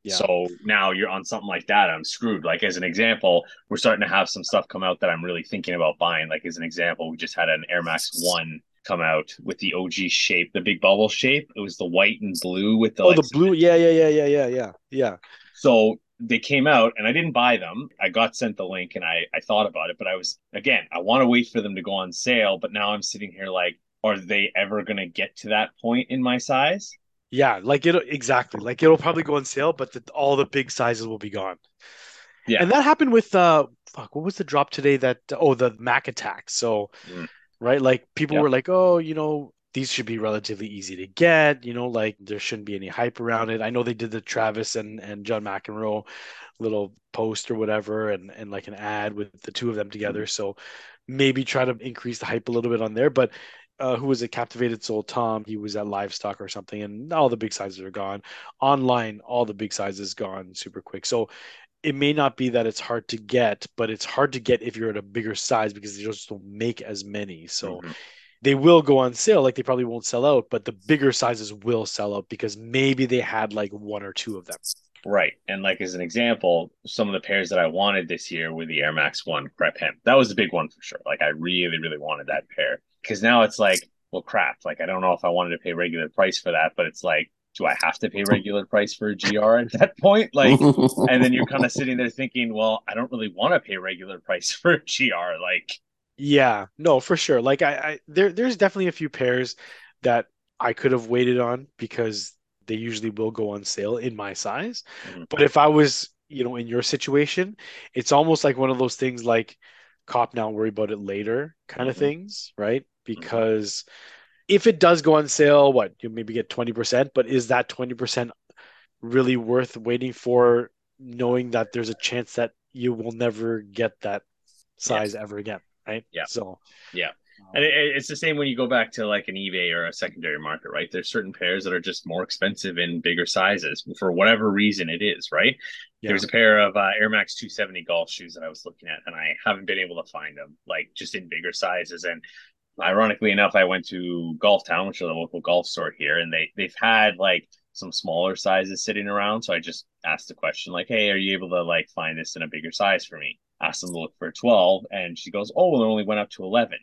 Yeah. So now you're on something like that, I'm screwed. Like as an example, we're starting to have some stuff come out that I'm really thinking about buying. Like as an example, we just had an Air Max One come out with the OG shape, the big bubble shape. It was the white and blue with the oh, like, the blue. Yeah, yeah, yeah, yeah, yeah, yeah. Yeah. So they came out and I didn't buy them. I got sent the link and I I thought about it, but I was again, I want to wait for them to go on sale, but now I'm sitting here like are they ever going to get to that point in my size? Yeah, like it'll exactly like it'll probably go on sale, but the, all the big sizes will be gone. Yeah. And that happened with uh fuck, what was the drop today that oh the Mac attack. So Mm. right, like people Yeah. were like, "Oh, you know, these should be relatively easy to get, you know, like there shouldn't be any hype around it." I know they did the Travis and and John McEnroe little post or whatever and and like an ad with the two of them together. So maybe try to increase the hype a little bit on there, but uh, who was a Captivated Soul Tom. He was at Livestock or something, and all the big sizes are gone. Online, all the big sizes gone super quick. So it may not be that it's hard to get, but it's hard to get if you're at a bigger size because they just don't make as many. So Mhm. they will go on sale. Like they probably won't sell out, but the bigger sizes will sell out because maybe they had like one or two of them. Right. And like as an example, some of the pairs that I wanted this year were the Air Max One Crepe Hemp. That was a big one for sure. Like I really, really wanted that pair. Because now it's like, well, crap. Like I don't know if I wanted to pay regular price for that, but it's like, do I have to pay regular price for a GR at that point? Like, and then you're kind of sitting there thinking, well, I don't really want to pay regular price for a GR. Like, yeah, no, for sure. Like I, I there, there's definitely a few pairs that I could have waited on because they usually will go on sale in my size. Mm-hmm. But if I was, you know, in your situation, it's almost like one of those things like cop now, worry about it later kind of mm-hmm. things, right? Mm-hmm. Because mm-hmm. if it does go on sale, what you maybe get 20%, but is that 20% really worth waiting for knowing that there's a chance that you will never get that size yes. ever again? Right. Yeah. So, yeah. And it, it's the same when you go back to like an eBay or a secondary market, right? There's certain pairs that are just more expensive in bigger sizes for whatever reason it is, right? Yeah. There's a pair of uh, Air Max 270 golf shoes that I was looking at, and I haven't been able to find them, like just in bigger sizes. And ironically enough, I went to Golf Town, which is a local golf store here, and they they've had like some smaller sizes sitting around. So I just asked the question, like, "Hey, are you able to like find this in a bigger size for me?" Asked them to look for a 12, and she goes, "Oh, well, it only went up to 11."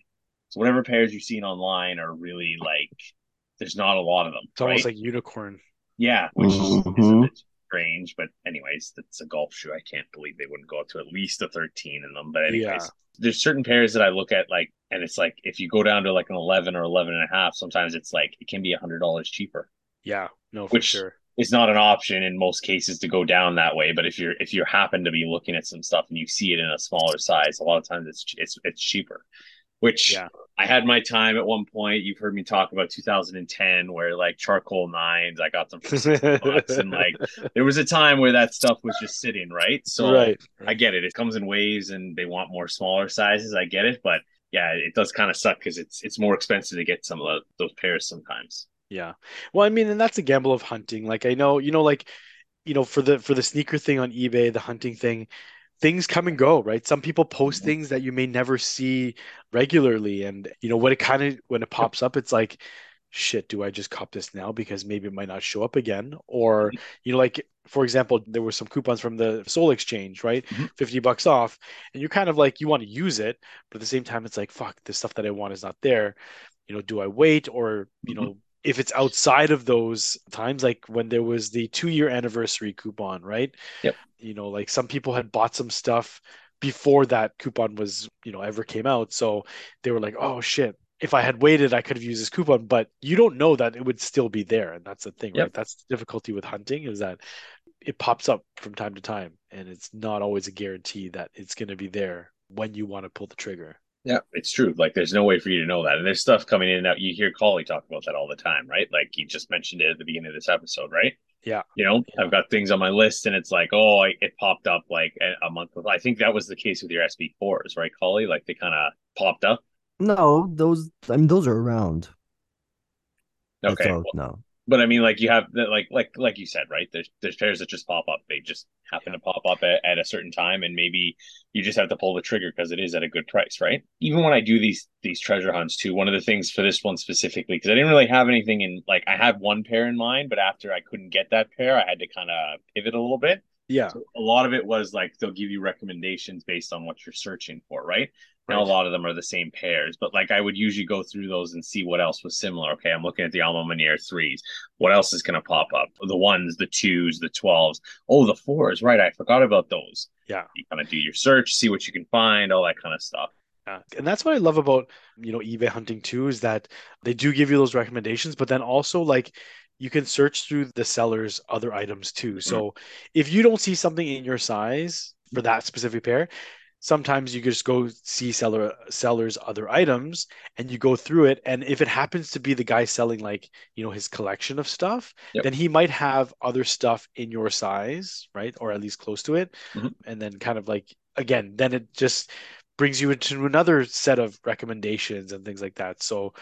So whatever pairs you're seeing online are really like there's not a lot of them. It's right? almost like unicorn. Yeah, which mm-hmm. is, is, a mm-hmm. bit strange, but anyways, it's a golf shoe. I can't believe they wouldn't go up to at least a 13 in them. But anyways, yeah. there's certain pairs that I look at like, and it's like if you go down to like an 11 or 11 and a half, sometimes it's like it can be a hundred dollars cheaper. Yeah, no, for which sure. It's not an option in most cases to go down that way. But if you're if you happen to be looking at some stuff and you see it in a smaller size, a lot of times it's it's it's cheaper which yeah. I had my time at one point. You've heard me talk about 2010, where like charcoal nines, I got them for six bucks, and like there was a time where that stuff was just sitting right. So right, right. I get it. It comes in waves, and they want more smaller sizes. I get it, but yeah, it does kind of suck because it's it's more expensive to get some of those pairs sometimes. Yeah, well, I mean, and that's a gamble of hunting. Like I know, you know, like you know, for the for the sneaker thing on eBay, the hunting thing things come and go, right? Some people post things that you may never see regularly. And, you know, when it kind of, when it pops up, it's like, shit, do I just cop this now? Because maybe it might not show up again. Or, mm-hmm. you know, like, for example, there were some coupons from the Soul Exchange, right? Mm-hmm. 50 bucks off. And you're kind of like, you want to use it, but at the same time, it's like, fuck, the stuff that I want is not there. You know, do I wait or, you mm-hmm. know, if it's outside of those times, like when there was the two year anniversary coupon, right? Yep. You know, like some people had bought some stuff before that coupon was, you know, ever came out. So they were like, oh shit, if I had waited, I could have used this coupon, but you don't know that it would still be there. And that's the thing, yep. right? That's the difficulty with hunting is that it pops up from time to time and it's not always a guarantee that it's going to be there when you want to pull the trigger. Yeah, it's true. Like, there's no way for you to know that. And there's stuff coming in and out. You hear Collie talk about that all the time, right? Like, he just mentioned it at the beginning of this episode, right? Yeah. You know, yeah. I've got things on my list and it's like, oh, I, it popped up like a, a month. I think that was the case with your SB4s, right, Collie? Like, they kind of popped up. No, those, I mean, those are around. Okay. Well, no but I mean, like you have like like like you said, right? There's there's pairs that just pop up. They just happen to pop up at, at a certain time, and maybe you just have to pull the trigger because it is at a good price, right? Even when I do these these treasure hunts too, one of the things for this one specifically, because I didn't really have anything in like I had one pair in mind, but after I couldn't get that pair, I had to kind of pivot a little bit. Yeah. So a lot of it was like they'll give you recommendations based on what you're searching for, right? Now a lot of them are the same pairs, but like I would usually go through those and see what else was similar. Okay, I'm looking at the A Ma Maniere threes. What else is going to pop up? The ones, the twos, the twelves. Oh, the fours. Right, I forgot about those. Yeah, you kind of do your search, see what you can find, all that kind of stuff. Yeah. And that's what I love about you know eBay hunting too is that they do give you those recommendations, but then also like you can search through the seller's other items too. Mm-hmm. So if you don't see something in your size for that specific pair, sometimes you just go see seller sellers other items and you go through it and if it happens to be the guy selling like you know his collection of stuff yep. then he might have other stuff in your size right or at least close to it mm-hmm. and then kind of like again then it just brings you into another set of recommendations and things like that so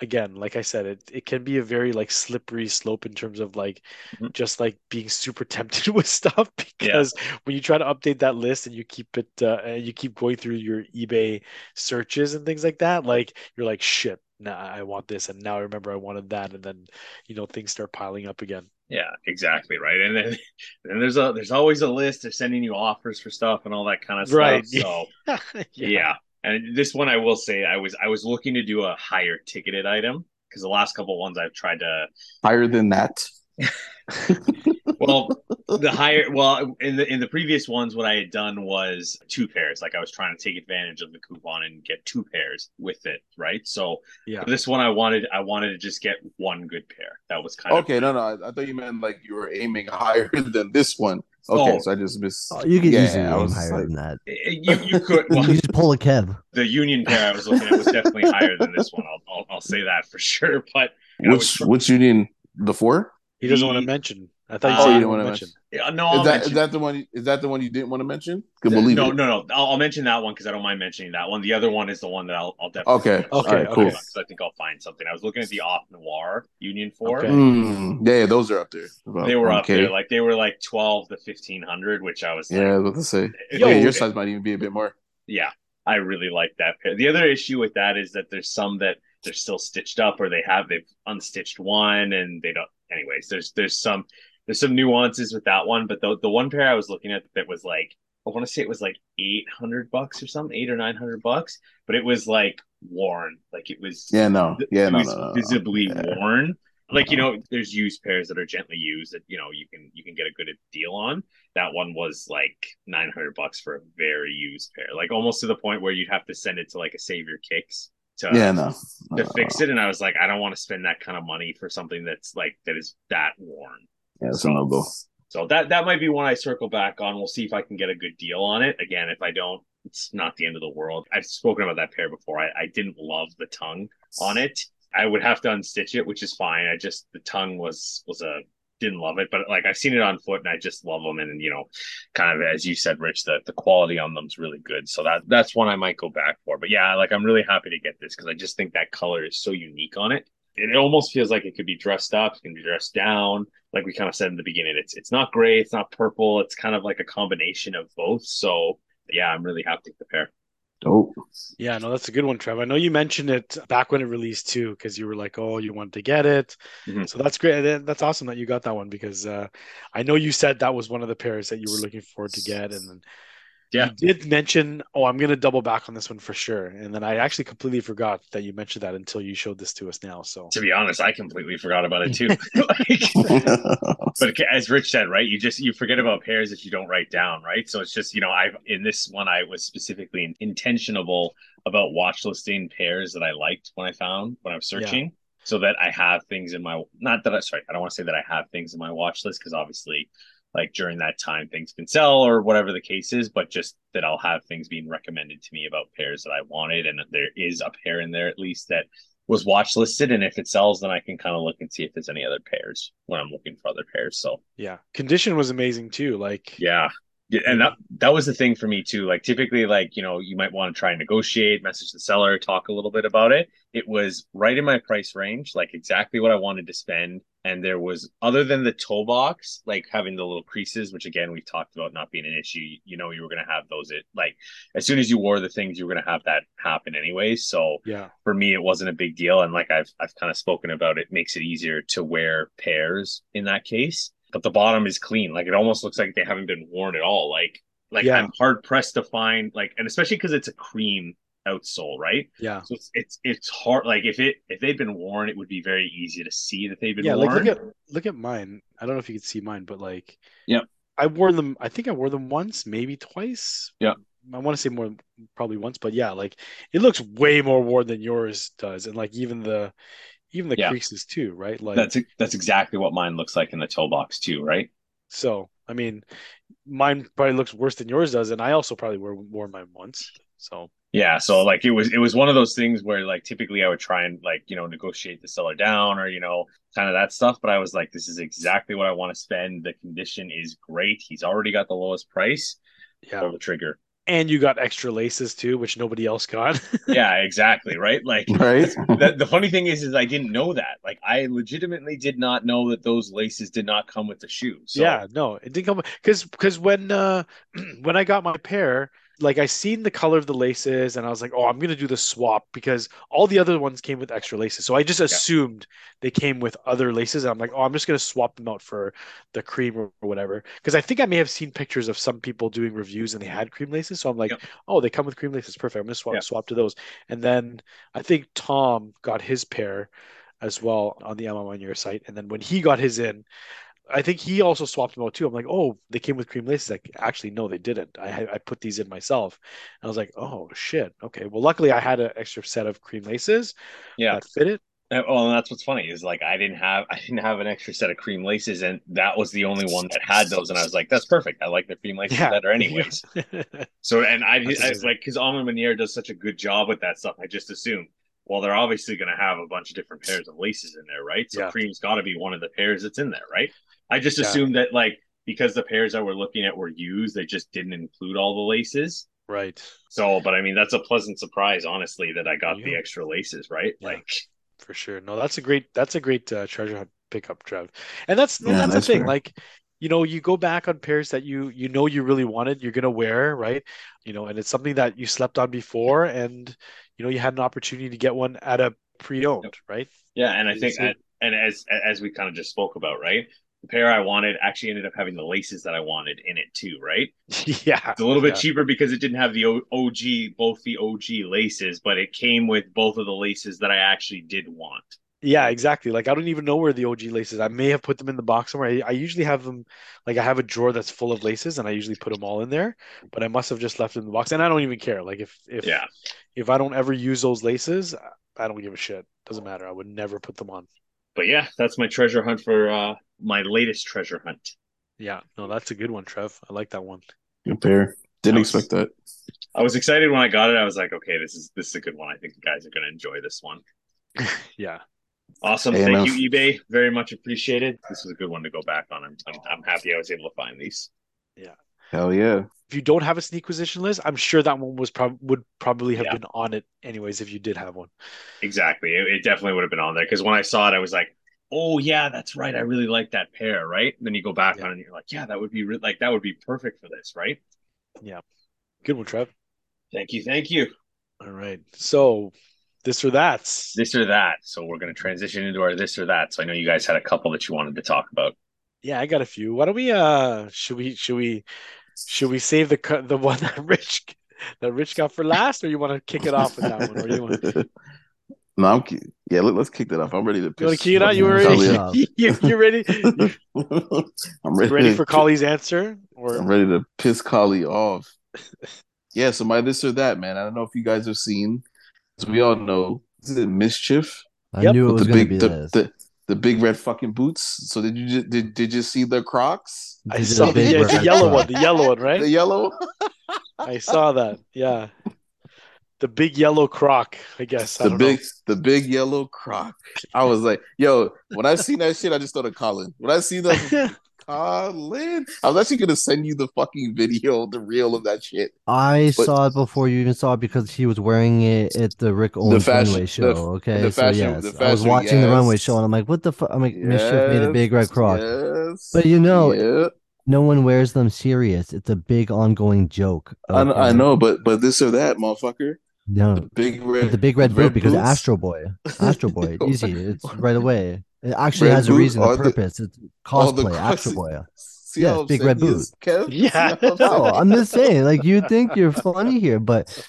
again, like I said, it, it can be a very like slippery slope in terms of like mm-hmm. just like being super tempted with stuff because yeah. when you try to update that list and you keep it uh, you keep going through your eBay searches and things like that, like you're like shit. now I want this, and now I remember I wanted that, and then you know things start piling up again. Yeah, exactly right. And then and there's a there's always a list. They're sending you offers for stuff and all that kind of stuff Right. stuff. So yeah. And this one I will say I was I was looking to do a higher ticketed item because the last couple ones I've tried to Higher than that. well the higher well in the in the previous ones what I had done was two pairs. Like I was trying to take advantage of the coupon and get two pairs with it, right? So Yeah. for this one I wanted I wanted to just get one good pair. That was kind of Okay, no, no. I, I thought you meant like you were aiming higher than this one. Oh. Okay, Oh. so I just missed. Oh, you could Yeah, easily I aim higher like- than that. Eh, eh, you, you could well, You just pull a Kev. the union pair I was looking at was definitely higher than this one. I'll, I'll, I'll say that for sure. But I which was- which union? The four? He doesn't want to mention. I thought you Oh, said you you didn't want wanna to mention. yeah, no, I'll Is that mention, is that the one? Is that the one you didn't want to mention? Could believe no, it. no, no. I'll, I'll mention that one because I don't mind mentioning that one. The other one is the one that I'll, I'll definitely. Okay. mention. Okay, Alright, cool. Because I think I'll find something. I was looking at the Off Noir Union Four. Okay. Mm, yeah, yeah, those are up there. About They were up 1K. there, like they were like twelve to fifteen hundred, which I was like, Yeah, I was about to say. Yo, okay, your size might even be a bit more. yeah, I really like that pair. The other issue with that is that there's some that they're still stitched up or they have they've unstitched one and they don't anyways, there's there's some there's some nuances with that one, but the the one pair I was looking at that was like I want to say it was like eight hundred bucks or something, eight or nine hundred bucks, but it was like worn. Like it was Yeah, no. Yeah, it no, was no, no, no. visibly Yeah. worn. Like you Uh-huh. know, there's used pairs that are gently used that you know you can you can get a good deal on. That one was like nine hundred bucks for a very used pair, like almost to the point where you'd have to send it to like a Save Your Kicks to Yeah, no. no, to no, fix no. it. And I was like, I don't want to spend that kind of money for something that's like that is that worn. Yeah, it's a no go. So that that might be one I circle back on. We'll see if I can get a good deal on it. Again, if I don't, it's not the end of the world. I've spoken about that pair before. I, I didn't love the tongue on it. I would have to unstitch it, which is fine. I just the tongue was was a didn't love it, but like I've seen it on foot and I just love them. And you know, kind of as you said, Rich, the the quality on them's really good. So that that's one I might go back for. But yeah, like I'm really happy to get this because I just think that color is so unique on it. It almost feels like it could be dressed up, it can be dressed down. Like we kind of said in the beginning, it's it's not gray, it's not purple, it's kind of like a combination of both. So yeah, I'm really happy with the pair. Dope. Yeah, no, that's a good one, Trev. I know you mentioned it back when it released too, because you were like, "Oh, you wanted to get it." Mhm. So that's great. That's awesome that you got that one because uh, I know you said that was one of the pairs that you were looking forward to get, and then Yeah. you did mention, "Oh, I'm going to double back on this one for sure." And then I actually completely forgot that you mentioned that until you showed this to us now. So To be honest, I completely forgot about it too. like, but as Rich said, right, you just you forget about pairs if you don't write down, right? So it's just you know, I've in this one I was specifically intentional about watch listing pairs that I liked when I found when I was searching, so that I have things in my not that I sorry, I don't want to say that I have things in my watch list because obviously, like during that time things can sell or whatever the case is, but just that I'll have things being recommended to me about pairs that I wanted, and there is a pair in there at least that was watch listed and if it sells then i can kind of look and see if there's any other pairs when i'm looking for other pairs so yeah, condition was amazing too. Like yeah Yeah, and that that was the thing for me too like typically like you know you might want to try and negotiate message the seller talk a little bit about it. It was right in my price range like exactly what i wanted to spend and there was other than the toe box like having the little creases which again we've talked about not being an issue you know you were going to have those it like as soon as you wore the things you were going to have that happen anyway so yeah, for me it wasn't a big deal and like i've i've kind of spoken about it makes it easier to wear pairs in that case but the bottom is clean like it almost looks like they haven't been worn at all like like Yeah. i'm hard pressed to find like and especially because it's a cream outsole right yeah, so it's it's it's hard like if it if they'd been worn it would be very easy to see that they've been yeah. Like look at look at mine. I don't know if you could see mine, but like, yeah, I wore them. I think I wore them once, maybe twice. Yeah. I want to say more, probably once, but yeah, like it looks way more worn than yours does, and like even the even the Yeah. creases too, right? Like that's that's exactly what mine looks like in the toe box too right so. I mean, mine probably looks worse than yours does, and I also probably wore wore mine once. So Yeah, so like it was it was one of those things where like typically I would try and like, you know, negotiate the seller down or you know, kind of that stuff, but I was like this is exactly what I want to spend. The condition is great. He's already got the lowest price. yeah, Pull the trigger. And you got extra laces too, which nobody else got. Yeah, exactly, right? Like right? the, the funny thing is is I didn't know that. Like I legitimately did not know that those laces did not come with the shoes. So Yeah, no, it didn't come because because when uh when I got my pair, like I seen the color of the laces and I was like, oh, I'm gonna do the swap because all the other ones came with extra laces. So I just assumed they came with other laces. And I'm like, oh, I'm just gonna swap them out for the cream or, or whatever. Because I think I may have seen pictures of some people doing reviews and they had cream laces. So I'm like, oh, they come with cream laces. Perfect. I'm gonna swap Yeah. swap to those. And then I think Tom got his pair as well on the MM on your site. And then when he got his in, I think he also swapped them out too. I'm like, oh, they came with cream laces. Like, actually, no, they didn't. I I put these in myself. And I was like, oh shit. Okay. Well, luckily I had an extra set of cream laces Yeah. that fit it. Uh, Well, and that's what's funny is like I didn't have I didn't have an extra set of cream laces, and that was the only one that had those, and I was like, that's perfect. I like the cream laces Yeah. better, anyways. So, and I, I amazing. like because A Ma Maniere does such a good job with that stuff. I just assumed, well, they're obviously going to have a bunch of different pairs of laces in there, right? So Yeah. cream's got to be one of the pairs that's in there, right? I just Yeah. assumed that like because the pairs that we're looking at were used, they just didn't include all the laces. right. So, but I mean, that's a pleasant surprise, honestly, that I got the extra laces, right? Yeah. Like, For sure. No, that's a great that's a great uh, treasure hunt pickup, Trev. And that's Yeah, that's the thing. fair. Like, you know, you go back on pairs that you you know you really wanted, you're gonna wear, right? You know, and it's something that you slept on before, and you know you had an opportunity to get one at a pre-owned, Yep. right? Yeah, and I think, and, and as as we kind of just spoke about, right? The pair I wanted actually ended up having the laces that I wanted in it too, right? yeah. It's a little bit Yeah. cheaper because it didn't have the OG, both the OG laces, but it came with both of the laces that I actually did want. Yeah, exactly. Like I don't even know where the OG laces. I may have put them in the box somewhere. I, I usually have them like I have a drawer that's full of laces and I usually put them all in there, but I must have just left them in the box. And I don't even care. Like if if Yeah, if I don't ever use those laces, I don't give a shit. Doesn't matter. I would never put them on. But yeah, that's my treasure hunt for uh my latest treasure hunt. Yeah, no, that's a good one, Trev. I like that one. Good pair. Didn't Nice. expect that. I was excited when I got it. I was like, okay, this is this is a good one. I think the guys are going to enjoy this one. Yeah. Awesome, Hey, thank enough. you, eBay. Very much appreciated. This was a good one to go back on. I'm I'm, I'm happy I was able to find these. Hell yeah. If you don't have a sneakquisition list, I'm sure that one was prob would probably have Yeah. been on it anyways if you did have one. Exactly. It, it definitely would have been on there because when I saw it, I was like, "Oh yeah, that's right. I really like that pair." Right? And then you go back Yeah. on it, and you're like, "Yeah, that would be re- like that would be perfect for this." Right? Yeah. Good one, Trev. Thank you, thank you. All right. So this or that. This or that. So we're going to transition into our this or that. So I know you guys had a couple that you wanted to talk about. Yeah, I got a few. Why don't we uh should we should we should we save the cu- the one that Rich that Rich got for last or you want to kick it off with that one or you want no, I'm ki- yeah. Let, us kick that off. I'm ready to. you want piss to kick it out? You fucking already Collie you, you ready? I'm ready. ready for Collie's answer? I'm ready to piss Collie off. Yeah, so my this or that, man. I don't know if you guys have seen. As we all know, is it mischief? I Yep. knew it was the going to big, be the, this. the the big red fucking boots. So did you ju- did did you see the Crocs? I These saw the, big yeah, the yellow one, the yellow one, right? The right? yellow. I saw that. Yeah. The big yellow croc, I guess. I the don't big the big yellow croc. I was like, yo, when I seen that shit, I just thought of Colin. When I see that know. Colin, I was actually gonna send you the fucking video, the reel of that shit. I But- saw it before you even saw it because he was wearing it at the Rick Owens fashion- runway the- show. okay, the so yes, the I was fashion, watching the runway show and I'm like, what the fuck? I'm like, Mischief made a big red croc. Yes. But you know, yeah. No one wears them serious. It's a big ongoing joke. I, of, kn- I know, but but this or that, motherfucker. No, The big red, the big red boot because. Astro Boy. Astro Boy, oh easy. It's right away. It actually Red has a reason, a or the- purpose. It's cosplay. Astro cross- Boy. See Yes, how I'm big red boot. is, Yeah. I'm No. I'm just saying. Like you think you're funny here, but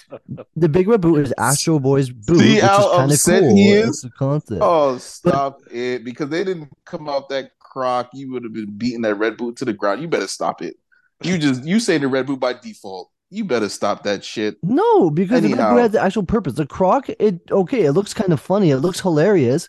the big red boot is Astro Boy's boot, See which is kind of upset cool. he is? It's a concept. Oh, stop it! Because they didn't come out that croc, you would have been beating that red boot to the ground. You better stop it. You just you say the red boot by default. You better stop that shit. No, because the Anyhow. Red Boot has the actual purpose. The Croc, it okay, it looks kind of funny, it looks hilarious,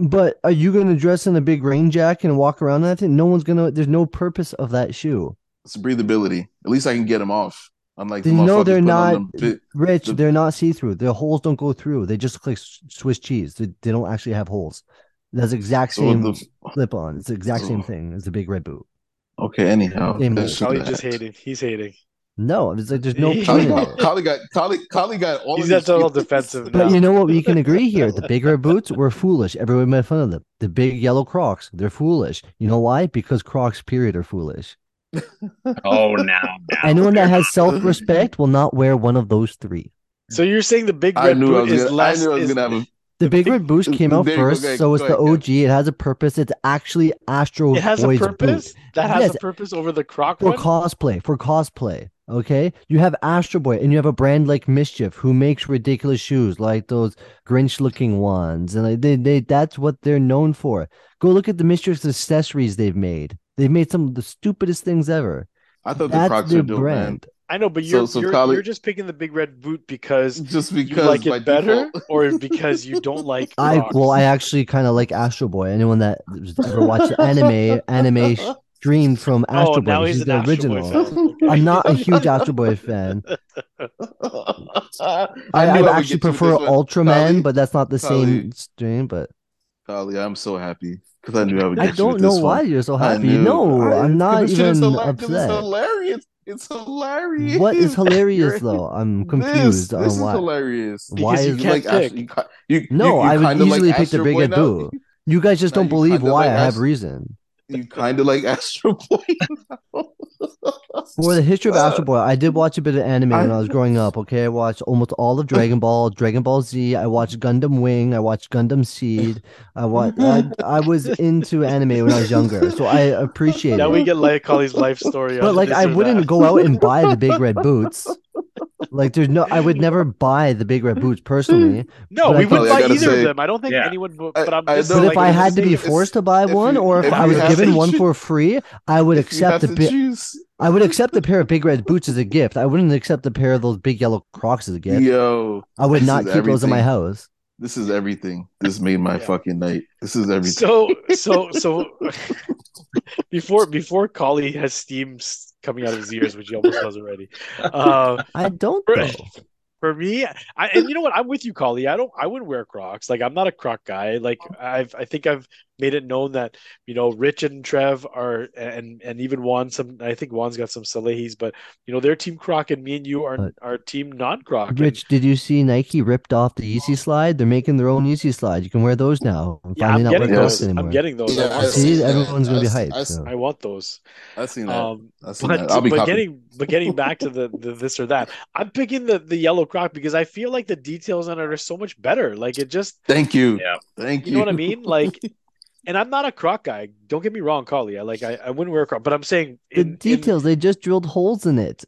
but are you going to dress in a big rain jacket and walk around in that thing? No one's gonna. There's no purpose of that shoe. It's breathability. At least I can get them off. Unlike the They know they're not them rich. the- they're not see through. Their holes don't go through. They just look like Swiss cheese. They, they don't actually have holes. That's the exact so same the- slip on. It's the exact same Oh. thing as the big red boot. okay, anyhow. Same this mold. or Collie's oh, that. just hating. He's hating. No, it's like there's no He- Collie, point. Collie got Collie, Collie got all He's of got these total feelings. defensive But now. you know what? We can agree here. The big red boots were foolish. Everyone made fun of them. The big yellow Crocs, they're foolish. You know why? Because Crocs, period, are foolish. Oh, now, now Anyone that has self-respect will not wear one of those three. So you're saying the big red boot is gonna. less? I knew I was is- gonna have a. The Big Red Boost came out There you go, first, go so it's go the ahead, OG. It has a purpose. It's actually Astro it has a purpose. boot That has Yes. a purpose over the Croc for one. cosplay. For cosplay, okay. You have Astro Boy, and you have a brand like Mischief who makes ridiculous shoes like those Grinch-looking ones, and like, they they that's what they're known for. Go look at the Mischief's accessories they've made. They've made some of the stupidest things ever. I thought the That's Crocs their were dope, man. brand. I know, but So- you're so you're, Collie- you're just picking the big red boot because Just because you like it better, or because you don't like. I well, I actually kind of like Astro Boy. Anyone that ever watched anime, anime streamed from oh, Astro oh, Boy, now which he's is the Astro Boy original. I'm not a huge Astro Boy fan. I, I, knew I would actually get you with prefer. Ultraman, Collie, but that's not the Collie. same stream. But Collie, I'm so happy because I knew I would. I Get you don't with know this why one. you're so happy. No, I- I'm not this shit is even hila- 'cause It's hilarious. It's hilarious. What is hilarious though? I'm This, confused this on is why. hilarious. Why Because you is You can't like Astro, you, you, No, you, you I would easily like pick the Astro Big Boy Red. You guys just don't believe why I have reason. You kind of like Astro Boy. now. For the history of Uh, Astro Boy, I did watch a bit of anime when I was growing up. Okay, I watched almost all of Dragon Ball, Dragon Ball Z. I watched Gundam Wing. I watched Gundam Seed. I watched. I, I was into anime when I was younger, so I appreciate Now it. we get like Collie's life story. but like, I wouldn't that. go out and buy the big red boots. Like, there's no. I would never buy the big red boots personally. Hmm. No, we wouldn't buy either say- of them. I don't think Yeah. anyone would. I- But I'm I just know, But like, if I had to be forced to buy one, you- or if, if I was given one choo- for free, I would If you have accept a to I would accept a pair of big red boots as a gift. I wouldn't accept a pair of those big yellow Crocs as a gift. Yo, I would not is keep those in my house. This is everything. This made my Yeah. fucking night. This is everything. So so so before before Collie has steam s- coming out of his ears, which he almost does already. Uh, I don't for, though. For me, I and you know what? I'm with you, Collie. I don't. I wouldn't wear Crocs. Like I'm not a Croc guy. Like I've. I think I've made it known that you know Rich and Trev are, and and even Juan. Some. I think Juan's got some Salehes, but you know they're team Croc, and me and you are But- are team non Croc. Rich, did you see Nike ripped off the Yeezy slide? They're making their own Yeezy slide. You can wear those now. I'm Yeah, finally I'm not getting wearing Yes. those. Anymore. I'm getting those. Yeah, I, I See, those. that. everyone's gonna be hyped. I- so. I want those. I've seen that. Um, I've seen but that. I'll be but copying. getting but getting back to the, the this or that, I'm picking the the yellow croc because I feel like the details on it are so much better. Like it just, Thank you. Yeah. Thank you. you know what I mean? Like, and I'm not a croc guy. Don't get me wrong, Collie. I like I, I wouldn't wear a croc, but I'm saying The in, in- details, they just drilled holes in it.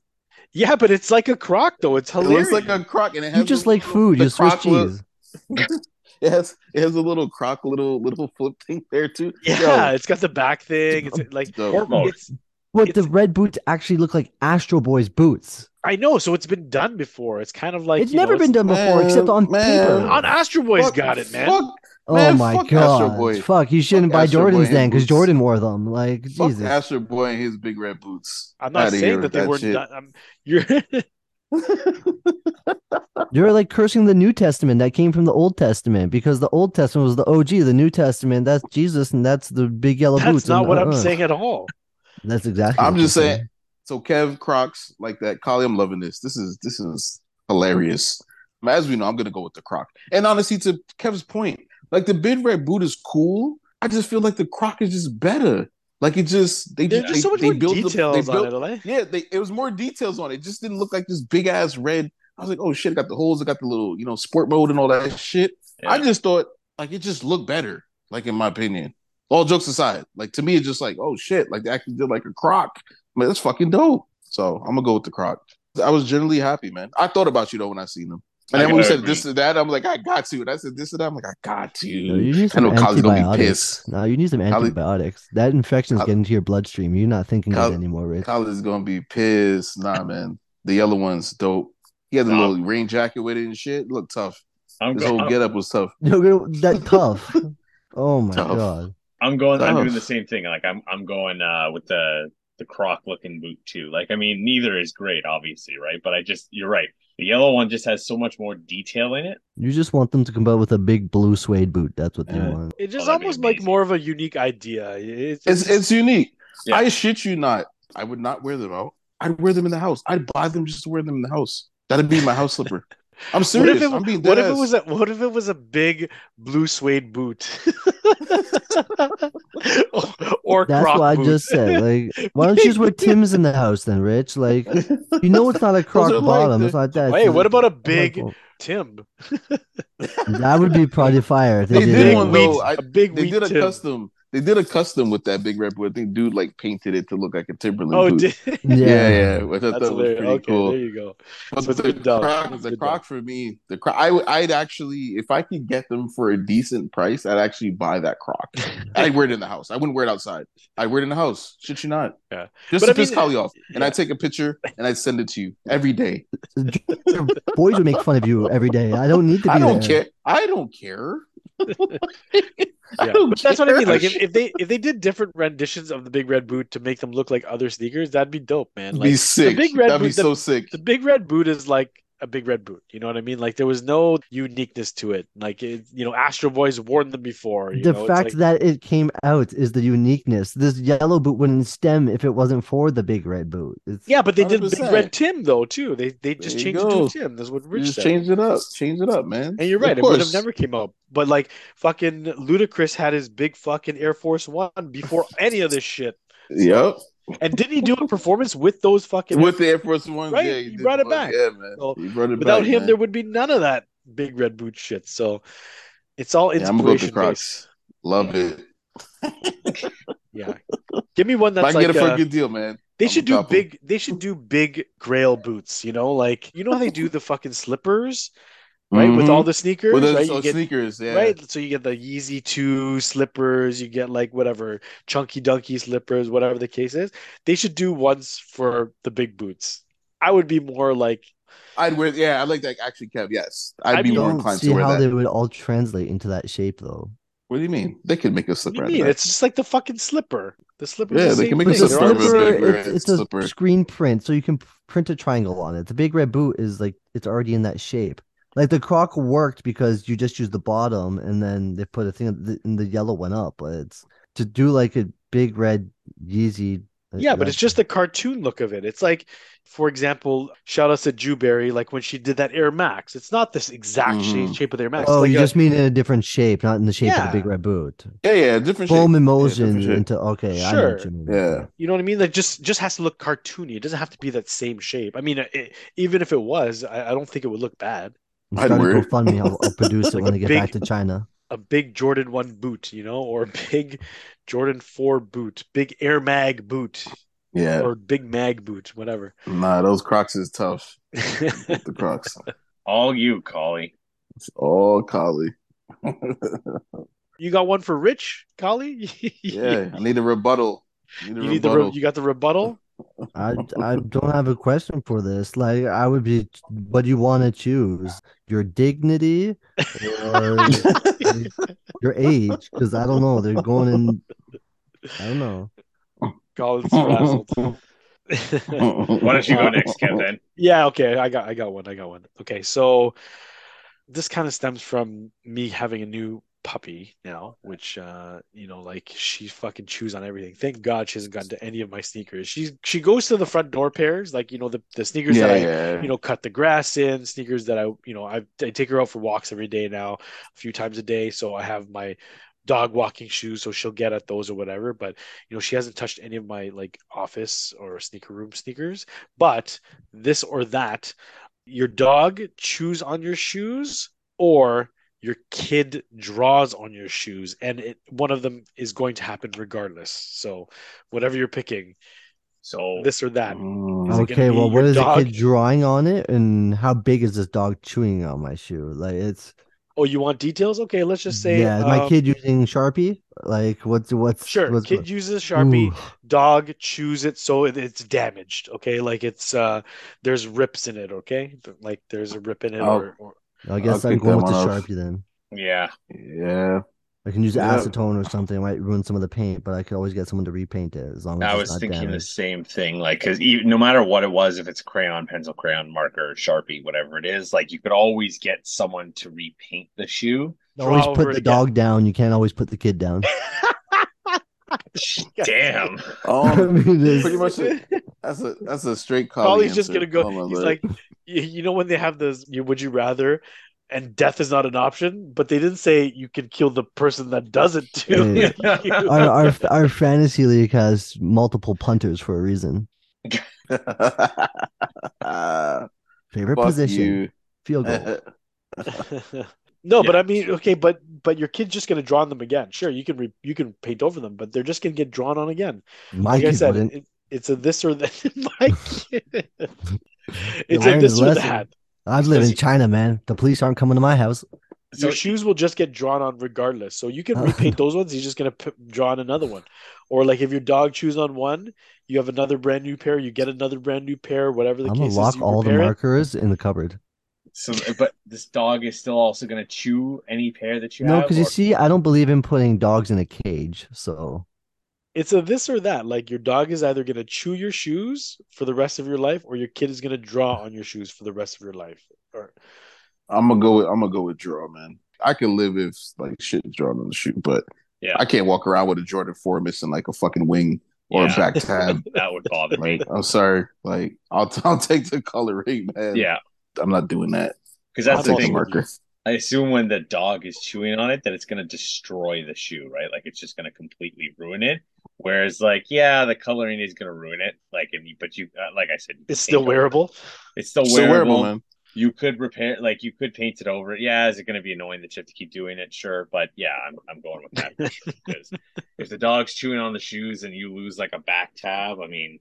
yeah, but it's like a croc though. It's It hilarious. looks like a croc, and it has You just a like food, the you Swiss croc look- cheese. It has it has a little croc, little little flip thing there too. yeah, it's got the back thing. It's like Yo, it's. What the red boots actually look like Astro Boy's boots. I know, so it's been done before. It's kind of like it's you know, never been done before, Man, except on man. paper. On Astro Boy's Fuck- got it, man. Fuck, oh man, my fuck Astro god! Boy. Fuck, you shouldn't Fuck buy Astro Jordans and then, because. Jordan wore them. Like fuck Jesus. Astro Boy and his big red boots. I'm not Outta saying that with they were shit. done. I'm, you're You're like cursing the New Testament that came from the Old Testament because the Old Testament was the OG. The New Testament, that's Jesus, and that's the big yellow that's boots. That's not and, what I'm uh-uh. saying at all. That's exactly. I'm just you're saying. So Kev Crocs like that. Collie, I'm loving this. This is this is hilarious. As we know, I'm gonna go with the Croc. And honestly, to Kev's point, like the big red boot is cool. I just feel like the Croc is just better. Like it just they There's just just they, so much they more built the- details they on it, LA. Yeah, they it was more details on it. It just didn't look like this big ass red. I was like, oh shit, it got the holes, it got the little, you know, sport mode and all that shit. I just thought like it just looked better, like in my opinion. All jokes aside, like to me, it's just like, oh shit, like they actually did like a croc. Man, that's fucking dope. So I'm gonna go with the croc. I was generally happy, man. I thought about you though when I seen them. And I then when we gotta said this and that, I'm like, I got to. And I said this and that, I'm like, I got to. No, you need I some know Kylie's gonna be antibiotics. pissed. No, you need some Kylie- antibiotics. That infection is Kylie- getting to your bloodstream. You're not thinking good Kylie- anymore, Rich. Kylie's gonna be pissed. Nah, man. The yellow one's dope. He had the Nah. little rain jacket with it and shit. Look tough. I'm, His go- whole I'm, getup was tough. You're that tough. Oh my Tough. god. I'm going. I'm doing the same thing. Like I'm. I'm going uh, with the the croc looking boot too. Like I mean, neither is great, obviously, right? But I just you're right. The yellow one just has so much more detail in it. You just want them to come out with a big blue suede boot. That's what they Yeah. want. It's just Oh, almost like more of a unique idea. It's, It's it's unique. Yeah. I shit you not. I would not wear them out. I'd wear them in the house. I'd buy them just to wear them in the house. That'd be my house slipper. I'm What if it, I'm being what if it was a what if it was a big blue suede boot? or That's croc what I boot. just said. Like, why don't you just wear Tim's in the house then, Rich? Like, you know it's not a croc are like bottom. the- it's not that. Hey, what about a big oh. like- Tim? That would be probably fire. They, They did did one though. I- a big They did a Tim. custom. They did a custom with that big red boot. I think dude like painted it to look like a Timberland Oh, boot. did yeah, Yeah. yeah. I thought that's that was pretty Okay, cool. there you go. But So the croc, the croc for me, the croc, I would, I'd actually, if I could get them for a decent price, I'd actually buy that croc. I'd wear it in the house. I wouldn't wear it outside. I'd wear it in the house. Shit, you not? Yeah. Just But to I piss mean, Collie off, and yeah. I'd take a picture and I'd send it to you every day. Boys would make fun of you every day. I don't need to be I don't there. care. I don't care. Yeah, but that's what I mean. Like if, if they if they did different renditions of the big red boot to make them look like other sneakers, that'd be dope, man. Like be sick. big red That'd be boot- the- so sick. the big red boot is like a big red boot. You know what I mean? Like there was no uniqueness to it. Like it, you know, Astro Boy's worn them before. You The know? It's fact like- that it came out is the uniqueness. This yellow boot wouldn't stem if it wasn't for the big red boot. It's, yeah, but they did big red Tim though too. They they just There you changed it to Tim. That's what Rich just said. change it up. Change it up, man. And you're Of right, it would have never came out. But like fucking Ludacris had his big fucking Air Force One before any of this shit. Yep. And didn't he do a performance with those fucking With the Air Force One, Right? yeah, He did brought it one. back. Yeah, man. So, he brought it Without back, him, man. there would be none of that big red boot shit. So it's all Yeah, I'm gonna go inspiration Love it. Yeah, give me one If that's I can like get it for uh, a good deal, man. they I'm should do big. They should do big Grail boots. You know, like you know how they do the fucking slippers, right? With Mhm. all the sneakers, with the right? so You get sneakers, yeah. right. So you get the Yeezy two slippers. You get like whatever chunky dunky slippers, whatever the case is. They should do ones for the big boots. I would be more like I'd wear. Yeah, I like that. Actually, Kev. Yes, I'd, I'd be be- more inclined see to wear how that. they would all translate into that shape though. What do you mean? They could make a what slipper. do you mean? It's just like the fucking slipper. The slipper. Yeah, the they can make a thing. The They're all the slipper a slipper, big it's, it's a slipper. screen print, so you can print a triangle on it. The big red boot is like it's already in that shape. Like the croc worked because you just use the bottom, and then they put a thing in the, and the yellow went up. But it's to do like a big red Yeezy. Yeah, but it's just the cartoon look of it. It's like, for example, shout out to Jewberry, like when she did that Air Max. It's not this exact shape, Mhm. shape of the Air Max. Oh, like you a- just mean in a different shape, not in the shape of the big red boot. Yeah, yeah, different Foam shape. emulsion different shape. into okay. I know Sure. what you mean. Yeah. you know what I mean? Like just just has to look cartoony. It doesn't have to be that same shape. I mean, it, even if it was, I, I don't think it would look bad. I'm I'd starting wear to it. GoFundMe. I'll, I'll produce it Like when I get big- back to China. A big Jordan One boot, you know, or a big Jordan Four boot, big Air Mag boot, Yeah. or big Mag boot, whatever. Nah, those Crocs is tough. The Crocs. All you, Collie. It's all Collie. you got one for Rich, Collie? yeah, I need a rebuttal. Need a You need the rebuttal. re- you got the rebuttal. I, I don't have a question for this. Like, I would be, what do you want to choose? Your dignity or your age? Because I don't know. They're going in, I don't know. Colin's frazzled. Why don't you go next, Kev? Then Yeah, okay. I got I got one. I got one. Okay, so this kind of stems from me having a new puppy now, which uh, you know, like she fucking chews on everything. Thank God she hasn't gotten to any of my sneakers. She she goes to the front door pairs, like you know, the, the sneakers yeah, that I yeah. you know cut the grass in sneakers that i you know I, I take her out for walks every day now a few times a day so i have my dog walking shoes so she'll get at those or whatever but you know she hasn't touched any of my like office or sneaker room sneakers but this or that your dog chews on your shoes or your kid draws on your shoes and it, one of them is going to happen regardless so whatever you're picking so this or that Mm. Is it gonna Okay, well, what is dog? the kid drawing on it, and how big is this dog chewing on my shoe? Like, it's oh you want details okay let's just say yeah. Is my um, kid using Sharpie? Like, what's what's Sure, What's, kid uses Sharpie, Ooh. dog chews it so it, it's damaged. Okay, like it's uh, there's rips in it. Okay, like there's a rip in it, Oh. or, or I guess I'll I'm going with the off. Sharpie then. yeah, Yeah. I can use Yeah. acetone or something. It might ruin some of the paint, but I could always get someone to repaint it as long as I it's was not thinking the same thing. Like, because no matter what it was, if it's crayon, pencil, crayon, marker, sharpie, whatever it is, like you could always get someone to repaint the shoe. Always put the again. dog down. You can't always put the kid down. Damn. Um, I mean, it's- pretty much a, that's a that's a straight call. Collie's just gonna go. Oh, he's lord. like, you, you know, when they have this, you, would you rather, and death is not an option, but they didn't say you can kill the person that does it too. Yeah. You- our, our our fantasy league has multiple punters for a reason. Favorite Fuck position, you. field goal. No, but I mean, okay, but but your kid's just gonna draw on them again. Sure, you can re, you can paint over them, but they're just gonna get drawn on again. My Like I kid said, it, it's a this or that. My kid. It's a this or lesson. that. I've lived in China, man. The police aren't coming to my house. So Your shoes will just get drawn on regardless. So you can repaint those ones. He's just gonna p- draw on another one, or like if your dog chews on one, you have another brand new pair. You get another brand new pair. Whatever the I'm gonna lock is, all the repair it. markers in the cupboard. So, but this dog is still also going to chew any pair that you No, have. No, because you see, I don't believe in putting dogs in a cage. So It's a this or that. Like your dog is either gonna chew your shoes for the rest of your life, or your kid is gonna draw on your shoes for the rest of your life. Or I'm gonna go with I'm gonna go with draw, man. I can live if like shit is drawn on the shoe, but Yeah. I can't walk around with a Jordan Four missing like a fucking wing or Yeah. a back tab. that would bother me. like, I'm sorry, like I'll I'll take the coloring, man. Yeah, I'm not doing that. because that's the thing. marker. I assume when the dog is chewing on it, that it's going to destroy the shoe, right? Like it's just going to completely ruin it. Whereas, like, yeah, the coloring is going to ruin it. Like, and you, but you, uh, like I said, it's still paint over- wearable. It's still Still wearable. wearable, man. You could repair, like, you could paint it over. Yeah, is it going to be annoying that you have to keep doing it? Sure, but yeah, I'm, I'm going with that. Because if the dog's chewing on the shoes and you lose like a back tab, I mean,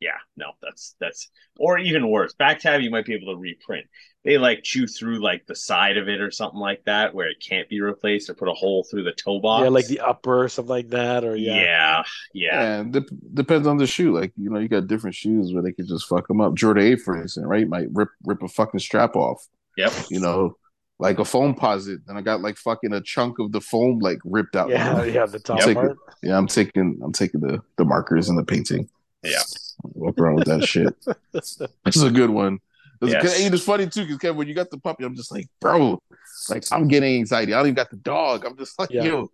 yeah, no, that's that's or even worse, back tab you might be able to reprint. They like chew through like the side of it or something like that where it can't be replaced or put a hole through the toe box. Yeah, like the upper or something like that. Or yeah, yeah, yeah, And dep depends on the shoe. Like you know, you got different shoes where they can just fuck them up. Jordan Eight, for instance, right, might rip rip a fucking strap off. yep. You know, like a Foamposite, and I got like fucking a chunk of the foam like ripped out. yeah, yeah. The top Take part. Yeah, I'm taking I'm taking the the markers and the painting. Yeah. Walk around with that shit. This is a good one. It's, Yes. and it's funny too, because Kevin, when you got the puppy, I'm just like, bro, like I'm getting anxiety. I don't even got the dog. I'm just like, Yeah. yo,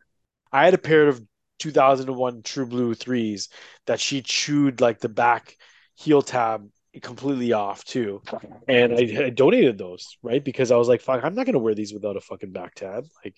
I had a pair of 2001 True Blue threes that she chewed like the back heel tab completely off too, and I, I donated those right because I was like, "Fuck, I'm not gonna wear these without a fucking back tab." Like,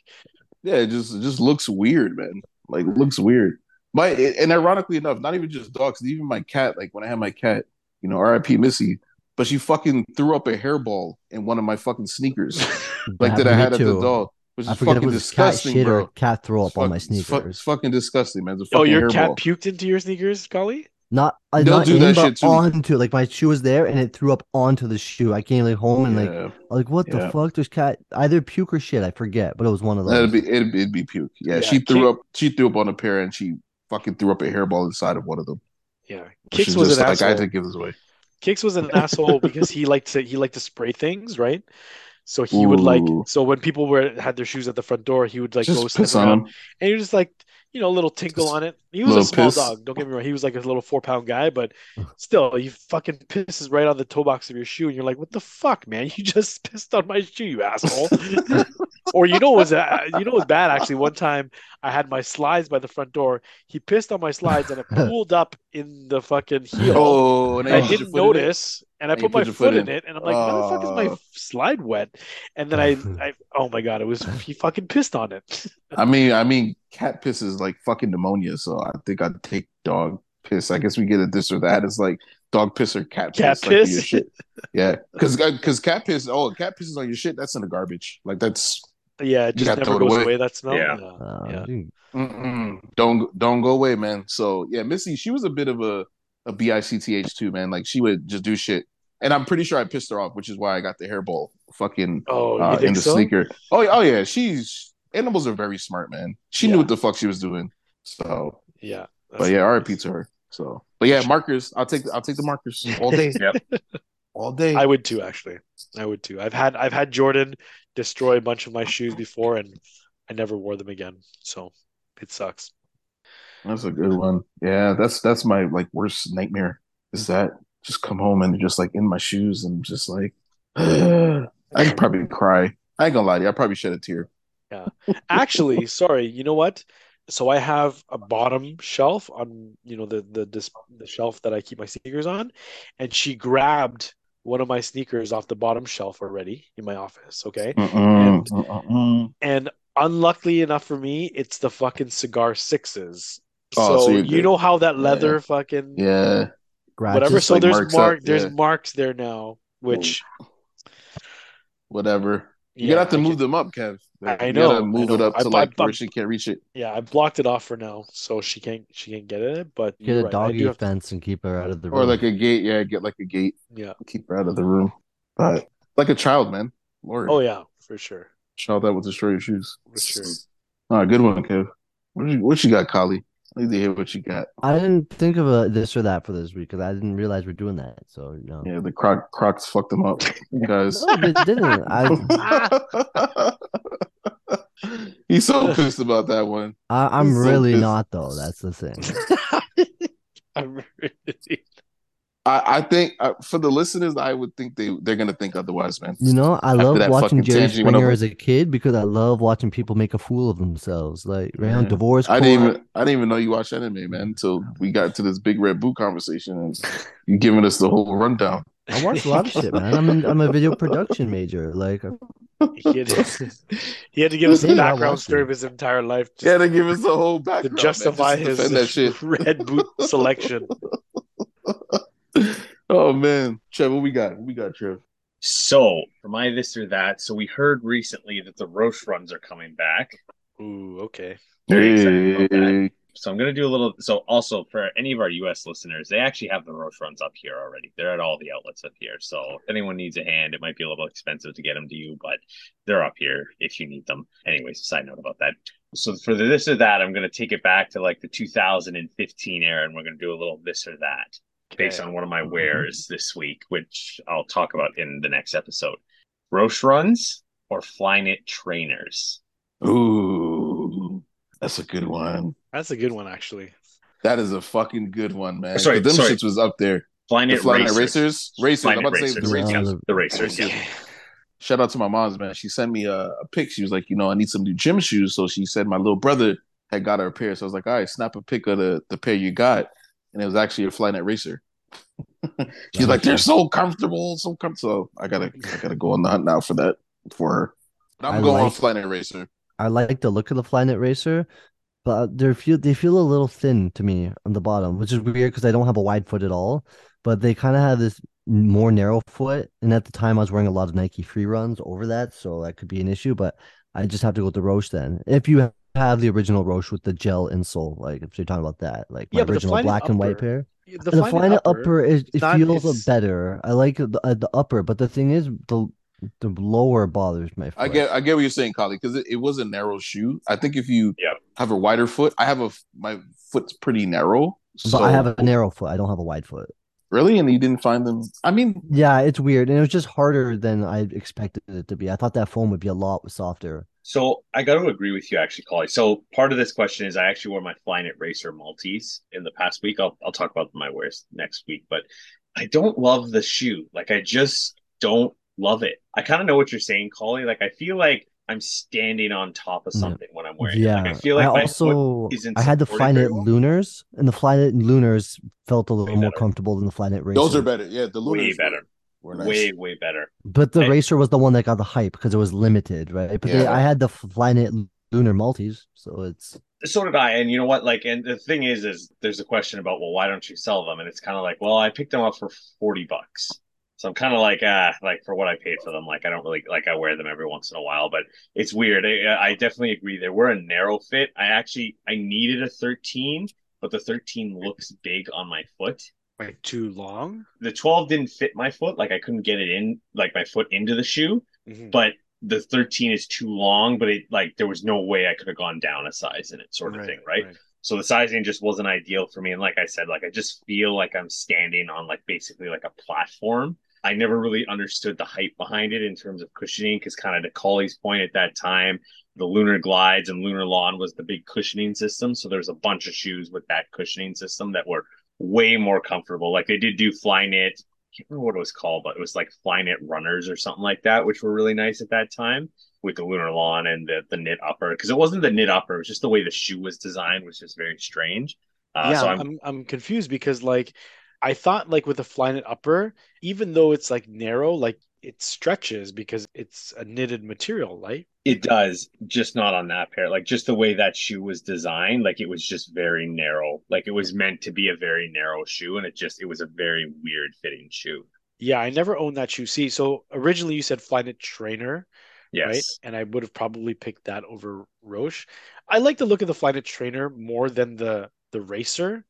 yeah, it just it just looks weird, man. Like looks weird. My and ironically enough, not even just dogs, even my cat. Like when I had my cat, you know, R.I.P. Missy, but she fucking threw up a hairball in one of my fucking sneakers, like that I happened to had at the dog, which I is forget if it fucking was cat disgusting, shit bro. or cat throw It's up on my fuck- it's fuck- sneakers. It's fucking disgusting, man. It's a oh, your cat hairball. puked into your sneakers, Collie? Not uh, They'll not do in, that but shit too. onto like my shoe was there and it threw up onto the shoe. I came like home and like Yeah. like what Yeah. the fuck? There's cat either puke or shit. I forget, but it was one of those. That'd be it'd, be- it'd be puke. Yeah, Yeah, she threw up. She threw up on a pair, and she fucking threw up a hairball inside of one of them. Yeah, Kicks was just an like, I had asshole. to give this away. Kicks was an asshole because he liked to he liked to spray things, right? So he would like so when people were had their shoes at the front door, he would like Just go sniff around them. and he was just like you know a little tinkle on it. He was a little small piss. dog. Don't get me wrong. He was like a little four pound guy, but still, he fucking pisses right on the toe box of your shoe, and you're like, "What the fuck, man? You just pissed on my shoe, you asshole!" or you know what was uh, you know what was bad actually. One time I had my slides by the front door. He pissed on my slides, and it pooled up in the fucking heel. Oh, and And I didn't put your foot in it? notice, and I And put my foot foot in in. it, and I'm like, "Why the fuck is my Oh. slide wet?" And then I, I, oh my god, it was he fucking pissed on it. I mean, I mean, cat piss is like fucking pneumonia. So I think I'd take dog piss. I guess we get it this or that. It's like dog piss or cat piss. Cat like, piss? shit. Yeah, because because cat piss. Oh, cat piss is on your shit. That's in the garbage. Like that's yeah, it just never goes away. away. That smell. Yeah. Uh, yeah. don't don't go away, man. So yeah, Missy, she was a bit of a a bicth too, man. Like she would just do shit. And I'm pretty sure I pissed her off, which is why I got the hairball fucking Oh, uh, in the so? sneaker. Oh, yeah- oh yeah, she's animals are very smart, man. She Yeah. knew what the fuck she was doing. So, Yeah. but yeah, RIP to her. So, but yeah, markers. I'll take I'll take the markers all day, Yep. all day. I would too, actually. I would too. I've had I've had Jordan destroy a bunch of my shoes before, and I never wore them again. So it sucks. That's a good one. Yeah, that's that's my like worst nightmare. Is that just come home and just like in my shoes and just like I'd probably cry. I ain't gonna lie to you. I probably shed a tear. Yeah. Actually, sorry. You know what? so I have a bottom shelf on you know the the this, the shelf that I keep my sneakers on, and she grabbed one of my sneakers off the bottom shelf already in my office. Okay, Mm-mm, mm-mm. and unluckily enough for me, it's the fucking cigar sixes. Oh, so so you're good. know how that leather fucking Yeah. whatever. Scratches. So like there's marks up, mark there's yeah. marks there now, which Whatever. You're yeah, gonna have to I move can- them up, Kev. I you know, gotta I move it up I- to I- like I'm- where she can't reach it. Yeah, I blocked it off for now, so she can't she can't get it. But Get a right, doggy do have to- fence and keep her out of the room. Or like a gate, yeah, get like a gate, yeah. keep her out of the room. But like a child, man. Lord. Oh yeah, for sure, Child that would destroy your shoes. for sure. All right, good one, Kev. What you, what you got, Kali? I need to hear what you got. I didn't think of a this or that for this week because I didn't realize we're doing that. So you know, Yeah, the croc Crocs fucked them up, guys. no, they didn't. I, He's so pissed about that one. I I'm He's so really pissed. not though. That's the thing. I'm really I, I think uh, for the listeners, I would think they they're gonna think otherwise, man. You know, I After love watching fucking Jerry tangent you went Springer as a kid because I love watching people make a fool of themselves. Like around Yeah. divorce I court. didn't even I didn't even know you watched anime, man, until we got to this big red boot conversation and you giving us the whole rundown. I watch a lot of shit, man. I'm in, I'm a video production major. Like he had, he had to give us the background story of his entire life just Yeah, they give us the whole to background justify man, just to defend that his shit. red boot selection. Oh man, Trev, what we got? What we got, Trev? So for my this or that, so we heard recently that the Roshe runs are coming back. Ooh, okay. Very excited about that. Hey. So I'm gonna do a little. So also for any of our U.S. listeners, they actually have the Roshe runs up here already. They're at all the outlets up here. So if anyone needs a hand, it might be a little expensive to get them to you, but they're up here if you need them. Anyways, side note about that. So for the this or that, I'm gonna take it back to like the 2015 era, and we're gonna do a little this or that based on one of my mm-hmm. wares this week, which I'll talk about in the next episode. Roshe runs or Flyknit trainers. Ooh, that's a good one. That's a good one, actually. That is a fucking good one, man. Sorry, them sorry. shits was up there. The Flyknit flying racers. racers, racers. I'm Flyknit about to say the racers. Yeah, the- the racers. Yeah. Shout out to my mom's man. She sent me a, a pic. She was like, you know, I need some new gym shoes. So she said my little brother had got her a pair. So I was like, all right, snap a pic of the, the pair you got. And it was actually a Flyknit racer. She's like, they're so comfortable, so comfortable. So I gotta I gotta go on the hunt now for that for her. But I'm I going like- on Flyknit racer. I like the look of the Flyknit Racer, but they feel they feel a little thin to me on the bottom, which is weird because I don't have a wide foot at all. But they kind of have this more narrow foot, and at the time I was wearing a lot of Nike free runs over that, so that could be an issue. But I just have to go with the Roshe then. If you have the original Roshe with the gel insole, like if you're talking about that, like my Yeah, the original Flyknit black and white pair. The, The, Flyknit upper, is it not- feels it's- better. I like the uh, the upper, but the thing is the the lower bothers my foot. I get I get what you're saying, Collie, because it, it was a narrow shoe. I think if you Yep. have a wider foot, I have a my foot's pretty narrow. but So I have a narrow foot. I don't have a wide foot. really, and you didn't find them. I mean, Yeah, it's weird, and it was just harder than I expected it to be. I thought that foam would be a lot softer. So I got to agree with you, actually, Collie. So part of this question is I actually wore my Flyknit Racer Maltese in the past week. I'll I'll talk about my wears next week, but I don't love the shoe. Like I just don't love it. I kind of know what you're saying, Collie. Like I feel like I'm standing on top of something when I'm wearing yeah, it. Like I feel like my foot also isn't I had the supported Flyknit well. Lunars, and the Flyknit Lunars felt a little Way more better. comfortable than the Flyknit Racer. those are better. Yeah, the way Lunars better, Were, were nice. way way better. But the Hey. Racer was the one that got the hype because it was limited, right? But they, I had the Flyknit Lunar Maltese, so it's so did I. And you know what? Like, and the thing is, is there's a question about, well, why don't you sell them? And it's kind of like, well, I picked them up for 40 bucks. So I'm kind of like, ah, like for what I paid for them, like I don't really like I wear them every once in a while, but it's weird. I, I definitely agree. They were a narrow fit. I actually I needed a 13, but the 13 looks big on my foot. Like too long. The 12 didn't fit my foot. Like I couldn't get it in, like my foot into the shoe. Mhm. But the 13 is too long. But it like there was no way I could have gone down a size in it, sort of thing, right? So the sizing just wasn't ideal for me. And like I said, like I just feel like I'm standing on like basically like a platform. I never really understood the hype behind it in terms of cushioning because kind of to Collie's point at that time, the Lunar Glides and Lunarlon was the big cushioning system. So there's a bunch of shoes with that cushioning system that were way more comfortable. Like they did do Flyknit. I can't remember what it was called, but it was like Flyknit runners or something like that, which were really nice at that time. with the Lunarlon and the the knit upper because it wasn't the knit upper, it was just the way the shoe was designed, was just very strange. Uh, yeah, so I'm, I'm, I'm confused because like I thought like with the Flyknit upper, even though it's like narrow, like it stretches because it's a knitted material, right? it does, just not on that pair. Like just the way that shoe was designed, like it was just very narrow. Like it was meant to be a very narrow shoe, and it just it was a very weird fitting shoe. Yeah, I never owned that shoe. See, so originally you said Flyknit trainer, right? Yes. And I would have probably picked that over Roshe. I like the look of the Flyknit trainer more than the the racer.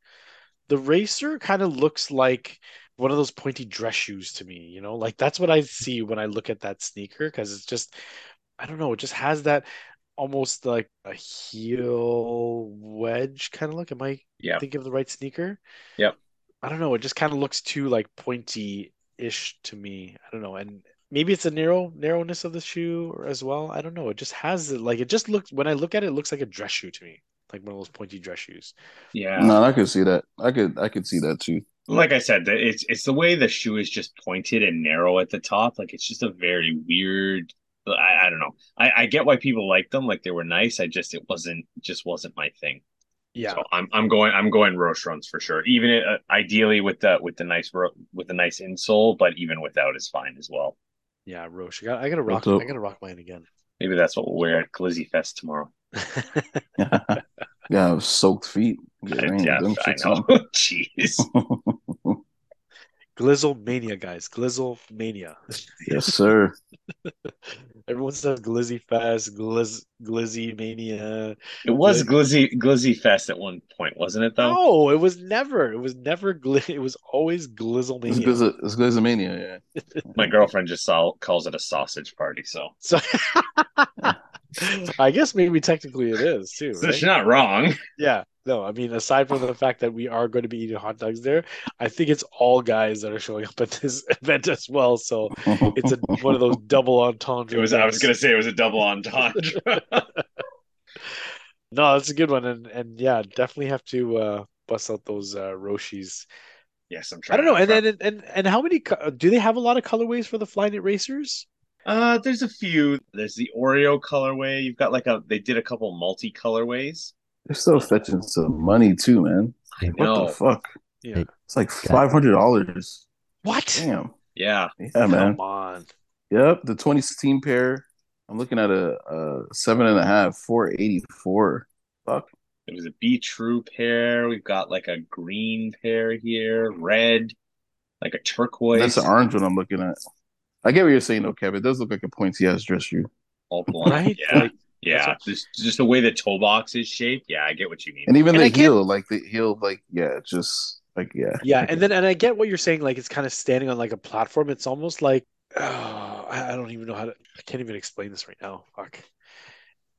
The racer kind of looks like one of those pointy dress shoes to me, you know? Like that's what I see when I look at that sneaker because it's just I don't know, it just has that almost like a heel wedge kind of look. Am I Yeah. thinking of the right sneaker? Yep. I don't know. It just kind of looks too like pointy-ish to me. I don't know. And maybe it's a narrow narrowness of the shoe as well. I don't know. It just has it like it just looks when I look at it, it looks like a dress shoe to me, like one of those pointy dress shoes. Yeah. No, I could see that. I could I could see that too. Like I said, it's it's the way the shoe is just pointed and narrow at the top. Like it's just a very weird. I, I don't know. I, I get why people like them. Like they were nice. I just it wasn't just wasn't my thing. Yeah. So I'm I'm going I'm going Roshe runs for sure. Even uh, ideally with the with the nice ro- with the nice insole, but even without is fine as well. Yeah, Roshe. I got I gotta rock What's? I gotta rock mine again. Maybe that's what we'll wear at Glizzy Fest tomorrow. yeah, soaked feet. Get rain, yeah, I know. Jeez. Glizzle mania, guys. Glizzle mania. yes, sir. Everyone says Glizzy Fest, Glizz Glizzy Mania. It was Good. Glizzy Glizzy Fest at one point, wasn't it though? No, it was never. It was never gli- it was always Glizzle Mania. good as a, it's good as a mania, yeah. My girlfriend just saw, calls it a sausage party, so, So I guess maybe technically it is too, so right? she's not wrong. Yeah. No, I mean, aside from the fact that we are going to be eating hot dogs there, I think it's all guys that are showing up at this event as well. So it's a one of those double entendre. It was. I was gonna say it was a double entendre. No, that's a good one, and and yeah, definitely have to uh, bust out those uh, Roshis. yes, I'm trying. I don't know, and then and and how many do they have? A lot of colorways for the Flyknit racers. uh, there's a few. There's the Oreo colorway. You've got like a. They did a couple multi colorways. They're still fetching some money too, man. Like, what know. the fuck? Yeah. It's like five hundred dollars. What? Damn. Yeah, Yeah, man. Come on. Yep, the 2016 pair. I'm looking at a, a seven and a half, 484. Fuck. there was a BeTrue pair. We've got like a green pair here, red, like a turquoise. That's the orange one I'm looking at. I get what you're saying, though, Kevin. It does look like a pointy ass dress shoe. all blonde. Right? Yeah, Like, yeah. that's Just just the way the toe box is shaped. Yeah, I get what you mean. And even And the I get- heel, like the heel, like, yeah, just like, yeah. yeah, and then and I get what you're saying. Like it's kind of standing on like a platform. It's almost like oh, I, I don't even know how to. I can't even explain this right now. Fuck.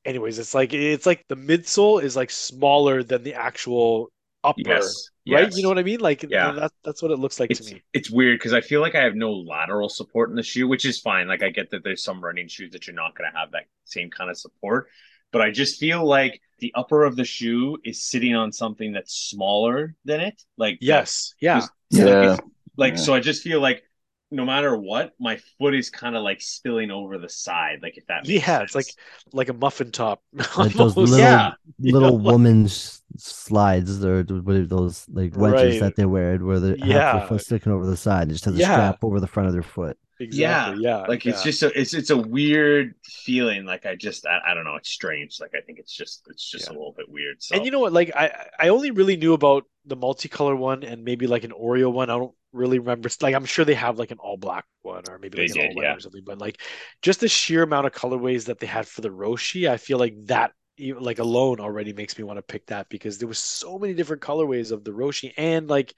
Anyways, it's like it's like the midsole is like smaller than the actual upper, Yes, right? yes. You know what I mean? Like Yeah. that's that's what it looks like it's to me. it's weird because I feel like I have no lateral support in the shoe, which is fine. Like I get that there's some running shoes that you're not going to have that same kind of support, but I just feel like the upper of the shoe is sitting on something that's smaller than it. Like Yes, yeah, Just- Yeah. like, like Yeah. so I just feel like no matter what, my foot is kind of like spilling over the side. Like if that makes yeah. It's like like a muffin top. Like those little Yeah. little Yeah. woman's slides or those like wedges Right. that they wear where they have Yeah. their foot sticking over the side and just have the Yeah. strap over the front of their foot. Exactly. Yeah. like it's just a it's it's a weird feeling like i just i, I don't know it's strange like i think it's just it's just Yeah. a little bit weird so And you know what? Like I, I only really knew about the multicolor one and maybe like an Oreo one. I don't really remember. Like I'm sure they have like an all black one or maybe They like an did, all white or something. But like just the sheer amount of colorways that they had for the Roshi, I feel like that even like alone already makes me want to pick that because there was so many different colorways of the Roshi and like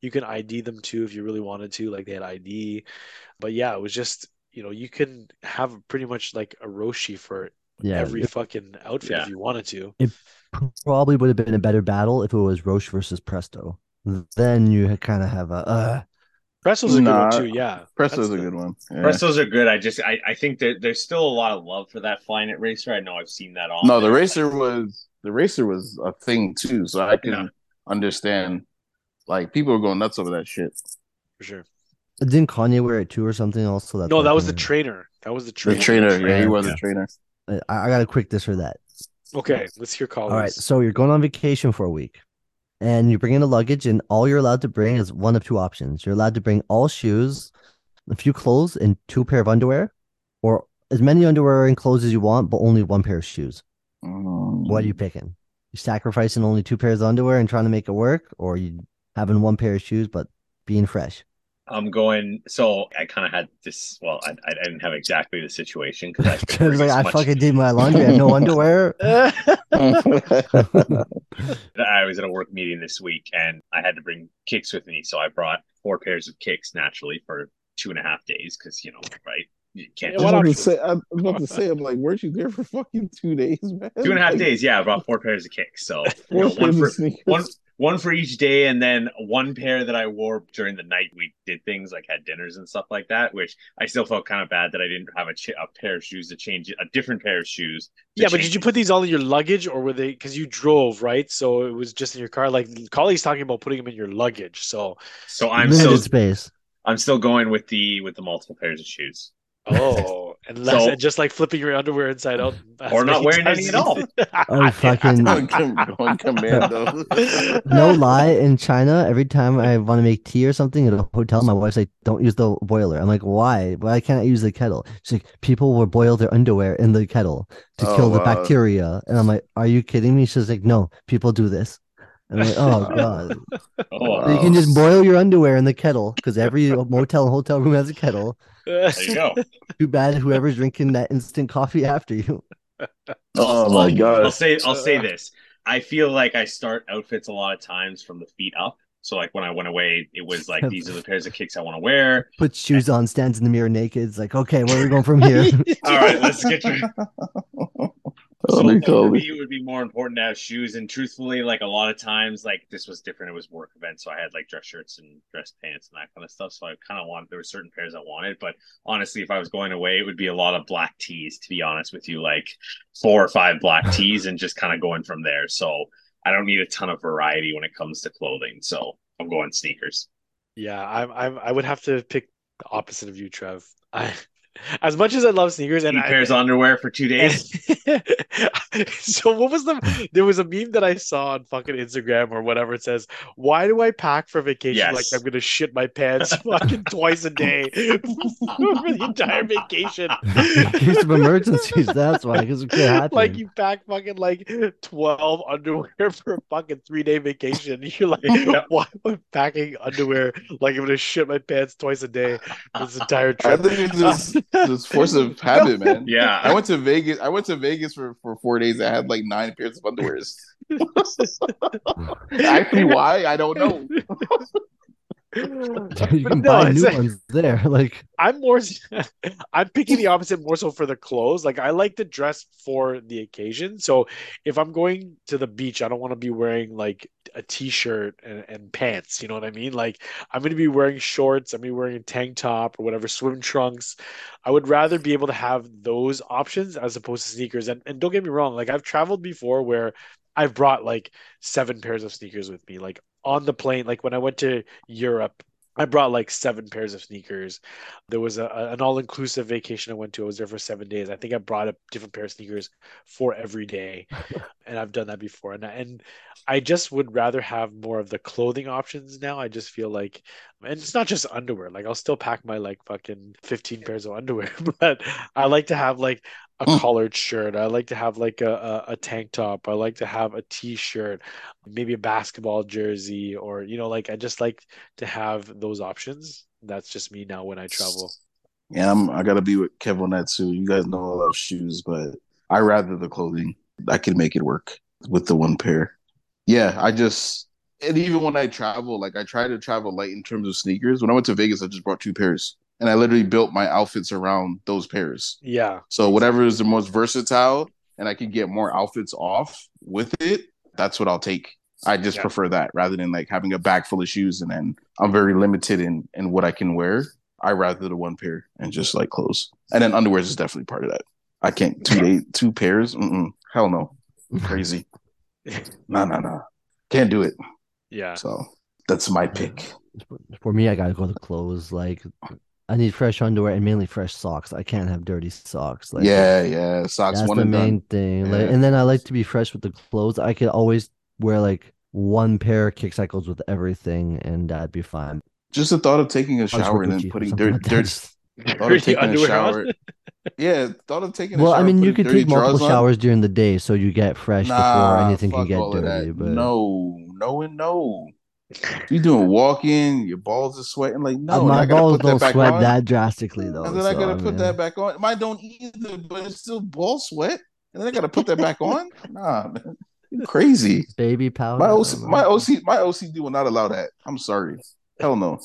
you can ID them too if you really wanted to. Like they had ID, but yeah, it was just you know you can have pretty much like a Roshi for Yeah, every it fucking outfit Yeah. if you wanted to. probably would have been a better battle if it was Roshe versus Presto. Then you kind of have a uh, Presto's a Nah, good one too. Yeah, Presto's That's a the- good one. Yeah. Prestos are good. I just I, I think that there's still a lot of love for that Flyknit racer. I know I've seen that on No, the there. racer was the racer was a thing too, so I can Yeah. understand. Like people are going nuts over that shit. for sure. Didn't Kanye wear it too or something? Also, that's No, that I was the trainer. That was the trainer. The trainer. The trainer, yeah, he was Yeah. a trainer. I, I got a quick this or that. Okay, let's hear Collins. All right, so you're going on vacation for a week, and you bring in a luggage, and all you're allowed to bring is one of two options. You're allowed to bring all shoes, a few clothes, and two pair of underwear, or as many underwear and clothes as you want, but only one pair of shoes. Mm. What are you picking? You sacrificing only two pairs of underwear and trying to make it work, or you having one pair of shoes but being fresh? I'm going. So I kind of had this. Well, I, I didn't have exactly the situation because I, Because like, I much- fucking did my laundry, I had no underwear. I was at a work meeting this week and I had to bring kicks with me. So I brought four pairs of kicks naturally for two and a half days because, you know, right? You can't Yeah, I why was not? about to say, I was about to say, I'm like, weren't you there for fucking two days, man? two and a half Like, days. Yeah, I brought four pairs of kicks. So you know, one for one one for each day, and then one pair that I wore during the night. We did things like had dinners and stuff like that, which I still felt kind of bad that I didn't have a, ch- a pair of shoes to change a different pair of shoes. to Yeah, but did you put these all in your luggage or were they because you drove, right? So it was just in your car. Like Collie's talking about putting them in your luggage. So So I'm Limited still space. I'm still going with the with the multiple pairs of shoes. Oh, and So- just like flipping your underwear inside out, as Or not wearing times any at all. you- Oh, fucking Going, com- commando. no lie. In China, every time I want to make tea or something at a hotel, my wife's like, "Don't use the boiler." I'm like, "Why? Why can't I use the kettle?" She's like, "People will boil their underwear in the kettle to Oh, kill the wow. bacteria." And I'm like, "Are you kidding me?" She's like, "No, people do this." And I'm like, "Oh god." Oh, So you can just boil your underwear in the kettle because every motel and hotel room has a kettle. There you go. Too bad whoever's drinking that instant coffee after you. oh my god. I'll say I'll say this. I feel like I start outfits a lot of times from the feet up. So like when I went away, it was like these are the pairs of kicks I want to wear. Put shoes on, stands in the mirror naked. It's like, okay, where are we going from here? All right, let's get your So they for me, it. it would be more important to have shoes. And truthfully, like a lot of times, like this was different. It was work event, so I had like dress shirts and dress pants and that kind of stuff. So I kind of wanted there were certain pairs I wanted, but honestly, if I was going away, it would be a lot of black tees. To be honest with you, like four or five black tees, and just kind of going from there. So I don't need a ton of variety when it comes to clothing. So I'm going sneakers. Yeah, I'm, I'm I would have to pick the opposite of you, Trev. I as much as I love sneakers and Eight pairs of underwear for two days. so what was the there was a meme that I saw on fucking Instagram or whatever it says, why do I pack for vacation Yes. like I'm gonna shit my pants fucking twice a day for the entire vacation? In case of emergencies, that's why, because it could happen. like you pack fucking like 12 underwear for a fucking three day vacation. You're like, why am I packing underwear like I'm gonna shit my pants twice a day this entire I trip? Think it's just this force of habit, man. Yeah. I went to Vegas. I went to Vegas for, for four days. I had like nine pairs of underwears. Actually, why? I don't know. you can no, buy new like- ones there. Like, I'm more I'm picking the opposite more so for the clothes. Like I like to dress for the occasion. So if I'm going to the beach, I don't want to be wearing like a t-shirt and, and pants. You know what I mean? Like I'm gonna be wearing shorts, I'm gonna be wearing a tank top or whatever, swim trunks. I would rather be able to have those options as opposed to sneakers. And and don't get me wrong, like I've traveled before where I've brought like seven pairs of sneakers with me. Like on the plane, like when I went to Europe, I brought like seven pairs of sneakers. There was a, an all inclusive vacation I went to. I was there for seven days. I think I brought a different pair of sneakers for every day, and I've done that before. And and I just would rather have more of the clothing options now. I just feel like, and it's not just underwear. Like I'll still pack my like fucking fifteen pairs of underwear, but I like to have like a Mm. collared shirt. I like to have like a, a, a tank top. I like to have a t-shirt, maybe a basketball jersey, or you know, like I just like to have those options. That's just me now when I travel. Yeah, I'm, I gotta be with Kev on that too. You guys know I love shoes, but I rather the clothing. I can make it work with the one pair. Yeah, I just and even when I travel, like I try to travel light in terms of sneakers. When I went to Vegas, I just brought two pairs, and I literally built my outfits around those pairs. Yeah, So whatever is the most versatile, and I can get more outfits off with it, that's what I'll take. I just Yeah. prefer that rather than like having a bag full of shoes and then I'm very limited in in what I can wear. I rather the one pair and just like clothes, and then underwear is definitely part of that. I can't two day two pairs. Mm-mm. Hell no, crazy. No, no, no, can't do it. yeah. So that's my pick. For me, I gotta go to clothes. Like, I need fresh underwear and mainly fresh socks. I can't have dirty socks. Like, yeah, yeah. Socks that's one the main done. thing. Like, and then I like to be fresh with the clothes. I could always wear like one pair of kick cycles with everything, and that'd be fine. Just the thought of taking a I'll just wear shower and then putting something dirt, like dirt. Just- Thought of taking a shower. Yeah, thought of taking. A Well, shower I mean, you could take multiple drawers on. showers during the day, so you get fresh before anything can get dirty. But No, no, and no. You doing walking? Your balls are sweating. Like no, and my balls don't back sweat on. that drastically though. and then I so, gotta put mean, that back on. Mine don't either, but it's still ball sweat. And then I gotta put that back on. Nah, man, you crazy. baby powder. My I OC, my OC, my OCD will not allow that. I'm sorry. Hell no.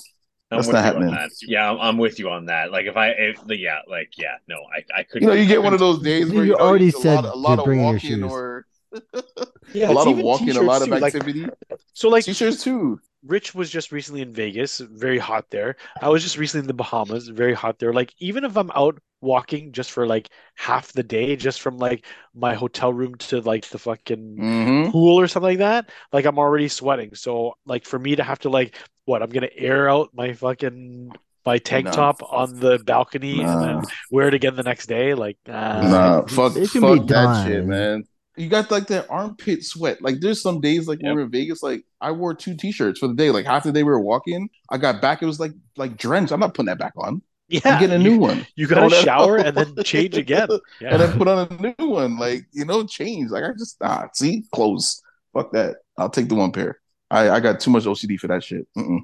I'm That's with not you happening. that. Yeah, I'm, I'm with you on that. Like if I, if, yeah, like yeah, no, I, I couldn't. You know, you get one of those days You where you, know, already you- a said lot, a lot you're of bringing your walking shoes. or Yeah, a lot of walking, a lot of too, like- activity. So like T-shirts too. Rich was just recently in Vegas, very hot there. I was just recently in the Bahamas, very hot there. Like even if I'm out walking just for like half the day, just from like my hotel room to like the fucking hmm pool or something like that, like I'm already sweating. So like for me to have to like what, I'm gonna air out my fucking my tank Nah. top on the balcony and then wear it again the next day. Like nah. nah, fuck, It can be fuck that shit, man. You got like that armpit sweat. Like there's some days like when we were in Vegas, like I wore two t-shirts for the day. Like half the day we were walking, I got back, it was like like drenched. I'm not putting that back on. Yeah, I'm getting a you, new one. you gotta shower and then change again. Yeah. and then put on a new one. Like, you know, change. Like I just ah, see, clothes. Fuck that. I'll take the one pair. I, I got too much OCD for that shit. Mm-mm.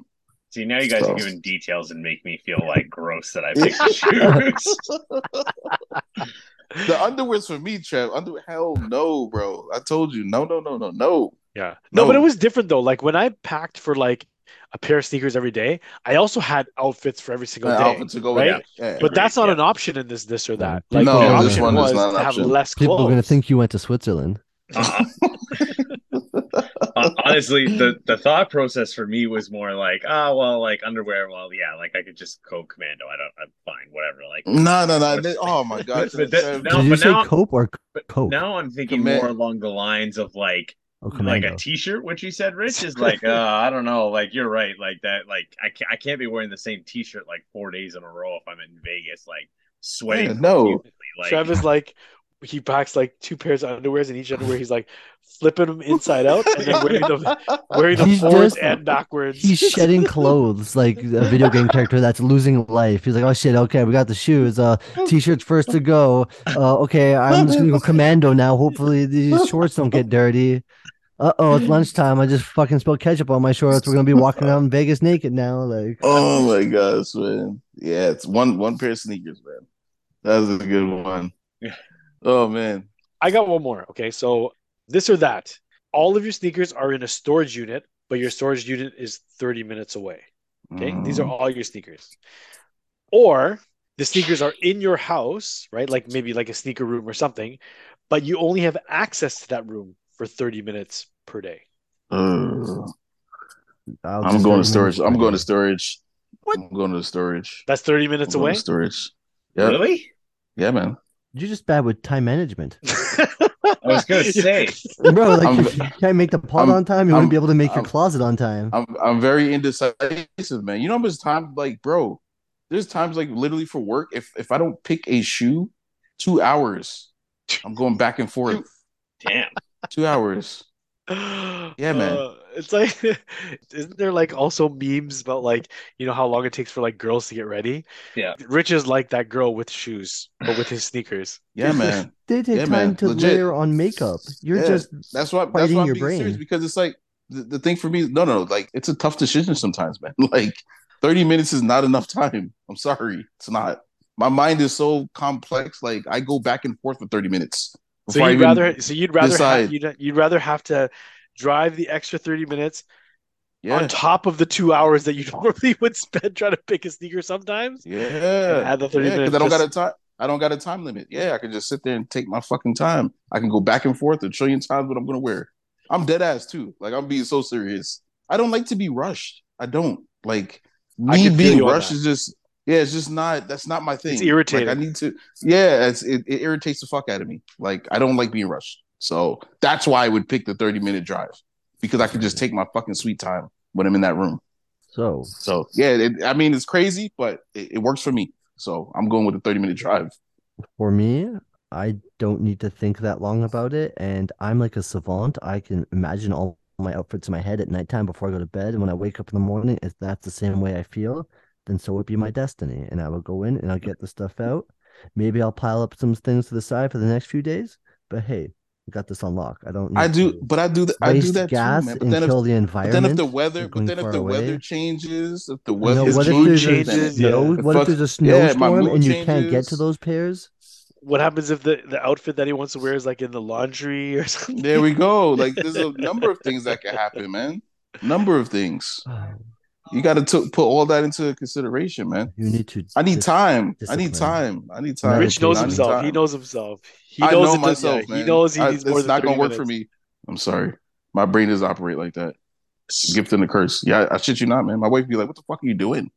See, now you guys So- are giving details and make me feel like gross that I picked the shoes. The underwear's for me, Trev. Underwear, hell no, bro. I told you, no, no, no, no, no. Yeah. No, No. but it was different though. Like when I packed for like a pair of sneakers every day, I also had outfits for every single An day. outfit to go with right? it. Yeah. But that's not Yeah. an option in this this or that. Like No, the this option one is was not an to have option. less People are gonna think you went to Switzerland. Uh-uh. Honestly, the the thought process for me was more like, ah, well, like underwear. Well, yeah, like I could just go commando. I don't. I'm fine. Whatever. Like, No, no, no. Oh my god. But that- Trev. No, Did you say now- cope or but cope? now I'm thinking Command- more along the lines of like oh, like a t-shirt which you said rich is like uh i don't know like you're right like that like i can't i can't be wearing the same t-shirt like four days in a row if i'm in vegas like sweating Yeah, no. profusely, like Travis like he packs like two pairs of underwears and each underwear he's like flipping them inside out and then wearing them wearing them forwards just- and backwards. He's shedding clothes like a video game character that's losing life. He's like, oh shit, okay, we got the shoes. Uh, t-shirts first to go. Uh, okay, I'm just gonna go commando now. Hopefully these shorts don't get dirty. Uh oh, it's lunchtime. I just fucking spilled ketchup on my shorts. We're gonna be walking around Vegas naked now. Like, Oh my gosh, man. Yeah, it's one one pair of sneakers, man. That was a good one. Yeah. Oh man. I got one more. Okay, so this or that. All of your sneakers are in a storage unit, but your storage unit is 30 minutes away. Okay, these are Mm. all your sneakers. Or the sneakers are in your house, right? Like maybe like a sneaker room or something, but you only have access to that room for 30 minutes per day. Uh, I'll I'm going to storage. I'm going to storage. What? I'm going to storage. That's 30 I'm minutes going away. to storage. Yeah, really yeah, man. You're just bad with time management, i was gonna say bro. Like, I'm- you can't make the pot on time, you I'm- wouldn't be able to make your I'm- closet on time. I'm I'm very indecisive, man. You know how much time, like, bro. There's times like literally for work. If if I don't pick a shoe, two hours. I'm going back and forth. damn Two hours. Yeah, man. Uh, it's like, isn't there like also memes about like, you know, how long it takes for like girls to get ready? Yeah. Rich is like that girl with shoes, but with his sneakers. Yeah, man. They take Yeah, time man, to legit. layer on makeup. You're Yeah. just That's why. That's Fighting why I'm your being brain. serious because it's like the, the thing for me. No, no, like it's a tough decision sometimes, man. Like 30 minutes is not enough time. I'm sorry, it's not. My mind is so complex. Like I go back and forth for 30 minutes. So you'd rather, so you'd rather have, you'd, you'd rather have to drive the extra 30 minutes yeah, on top of the two hours that you normally would spend trying to pick a sneaker sometimes. yeah, add the 30 yeah, minutes I don't just- got a time. I don't got a time limit. Yeah, I can just sit there and take my fucking time. I can go back and forth a trillion times what I'm gonna wear. I'm dead ass too. Like I'm being so serious. I don't like to be rushed. I don't like me being rushed is just yeah, it's just not that's not my thing. It's irritating. Like I need to yeah, it's, it, it irritates the fuck out of me. Like I don't like being rushed. So that's why I would pick the 30 minute drive because I could just take my fucking sweet time when I'm in that room. So So yeah, it, I mean it's crazy, but it, it works for me. So I'm going with the 30 minute drive. for me, I don't need to think that long about it, and I'm like a savant. I can imagine all my outfits in my head at nighttime before I go to bed, and when I wake up in the morning, if that's the same way I feel, then so would be my destiny. And I will go in and I'll get the stuff out. Maybe I'll pile up some things to the side for the next few days. But hey, I got this on lock. I don't. I do, to but I do that. I do that gas too, man. But and then if, kill the but environment. then if the weather, but then if the away. weather changes, if the I know, weather what if mood changes, a yeah. snow? What if fucks- there's a snowstorm mood and you can't get to those pairs? What happens if the, the outfit that he wants to wear is like in the laundry or something? There we go. Like there's a number of things that can happen, man. Number of things. Oh. You got to put all that into consideration, man. You need to. I need dis- time. I need time. I need time. Rich knows I need himself. He knows himself. He I knows know it does- myself, man. He knows he I- needs more it's than not gonna 30 work for me. I'm sorry. My brain doesn't operate like that. Gift and a curse. Yeah, I shit you not, man. My wife be like, "What the fuck are you doing?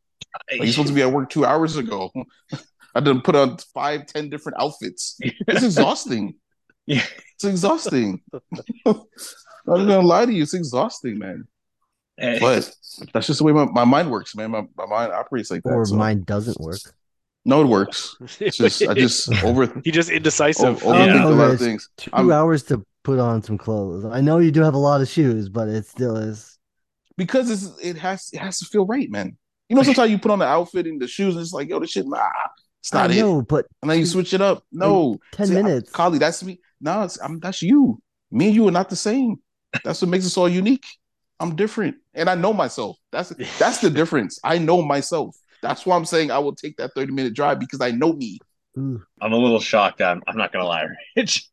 Like, you're supposed to be at work two hours ago." I done put on five, ten different outfits. It's exhausting. Yeah. It's exhausting. I'm not gonna lie to you. It's exhausting, man. But that's just the way my, my mind works, man. My, my mind operates like that. Or so- mine doesn't work. No, it works. It's just I just over he just indecisive. over- Yeah. overthink a lot of things. 2 I'm- hours to put on some clothes. I know you do have a lot of shoes, but it still is. because it's it has it has to feel right, man. You know, sometimes you put on the outfit and the shoes, and it's like, yo, this shit, nah, it's not I it. know, but And then you switch it up. No, 10 See, I- minutes. Carly, that's me. No, it's I'm, that's you. Me and you are not the same. That's what makes us all unique. I'm different, and I know myself. That's that's the difference. I know myself. That's why I'm saying I will take that 30 minute drive because I know me. Mm. I'm a little shocked. I'm, I'm not gonna lie, Rich.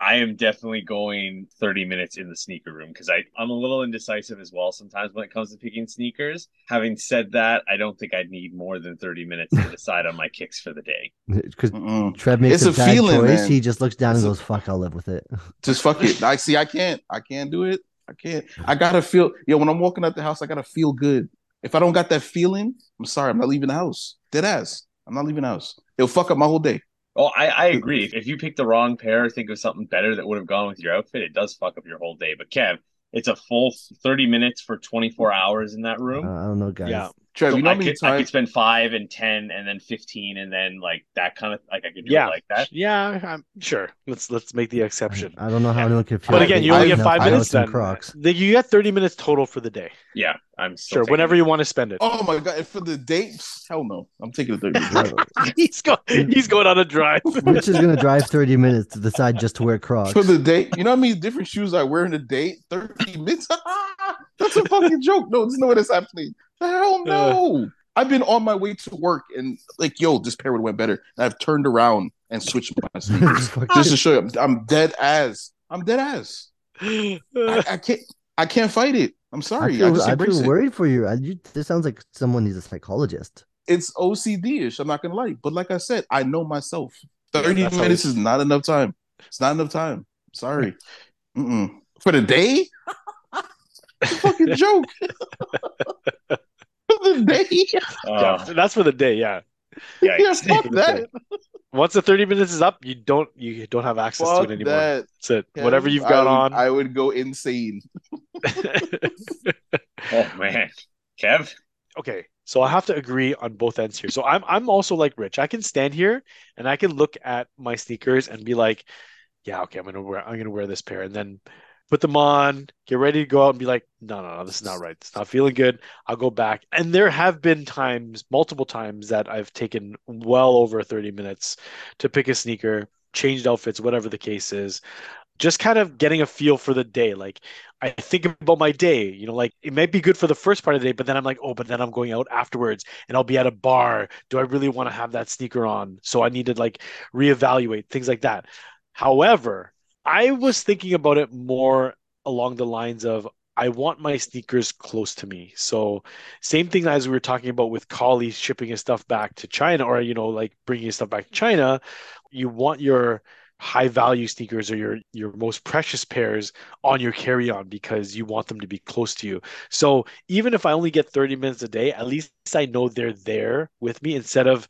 I am definitely going 30 minutes in the sneaker room because I I'm a little indecisive as well sometimes when it comes to picking sneakers. Having said that, I don't think I'd need more than 30 minutes to decide on my kicks for the day. because Trev makes It's a, a bad feeling, choice. man. He just looks down It's and a- goes, "Fuck, I'll live with it." Just fuck it. I see. I can't. I can't do it. I can't. I gotta feel. Yeah, when I'm walking out the house, I gotta feel good. If I don't got that feeling, I'm sorry. I'm not leaving the house. Dead ass. I'm not leaving the house. It'll fuck up my whole day. Oh, I, I agree. If you pick the wrong pair, think of something better that would have gone with your outfit, it does fuck up your whole day. But Kev, it's a full 30 minutes for 24 hours in that Uh, room. I don't know, guys. Yeah. Trev, So you know I, how many could, I could spend five and 10 and then 15 and then like that kind of like I could do Yeah. it like that. Yeah, I'm sure. Let's let's make the exception. I don't know how anyone can feel. But again, you only eat get five minutes then. Crocs. You get 30 minutes total for the day. Yeah, I'm Sure, whenever it. you want to spend it. Oh my god! And for the date, hell no. I'm taking the 30 he's going he's going on a drive. Rich is gonna drive 30 minutes to decide just to wear Crocs. for the date. You know how many different shoes I wear in a date? 30 minutes? That's a fucking joke. No, there's no way that's happening. Hell no. I've been on my way to work and like, yo, this pair would have went better. And I've turned around and switched my sneakers just to show you. I'm, I'm dead ass. I'm dead ass. I, I can't. I can't fight it. I'm sorry. I, feel, just I embrace feel worried for you. You. This sounds like someone needs a psychologist. It's OCD ish. I'm not gonna lie. But like I said, I know myself. Yeah, 30 that's minutes is not enough time. It's not enough time. Sorry. Mm-mm. For the day? Fucking joke. For the day? Uh, Yeah, that's for the day, yeah. Yeah, yikes. fuck that. Once the 30 minutes is up, you don't you don't have access Fuck to it anymore. that. That's it. Whatever you've got I would, on. I would go insane. oh man, Kev. okay, so I have to agree on both ends here. So I'm I'm also like Rich. I can stand here and I can look at my sneakers and be like, yeah, okay, I'm gonna wear I'm gonna wear this pair, and then put them on, get ready to go out and be like, no, no, no, this is not right. It's not feeling good. I'll go back. And there have been times, multiple times, that I've taken well over 30 minutes to pick a sneaker, changed outfits, whatever the case is. Just kind of getting a feel for the day. Like I think about my day, you know, like it might be good for the first part of the day, but then I'm like, oh, but then I'm going out afterwards and I'll be at a bar. Do I really want to have that sneaker on? So I need to like reevaluate things like that. However, I was thinking about it more along the lines of I want my sneakers close to me. So same thing as we were talking about with Collie shipping his stuff back to China or you know like bringing his stuff back to China, you want your high value sneakers or your your most precious pairs on your carry on because you want them to be close to you. So even if I only get 30 minutes a day, at least I know they're there with me instead of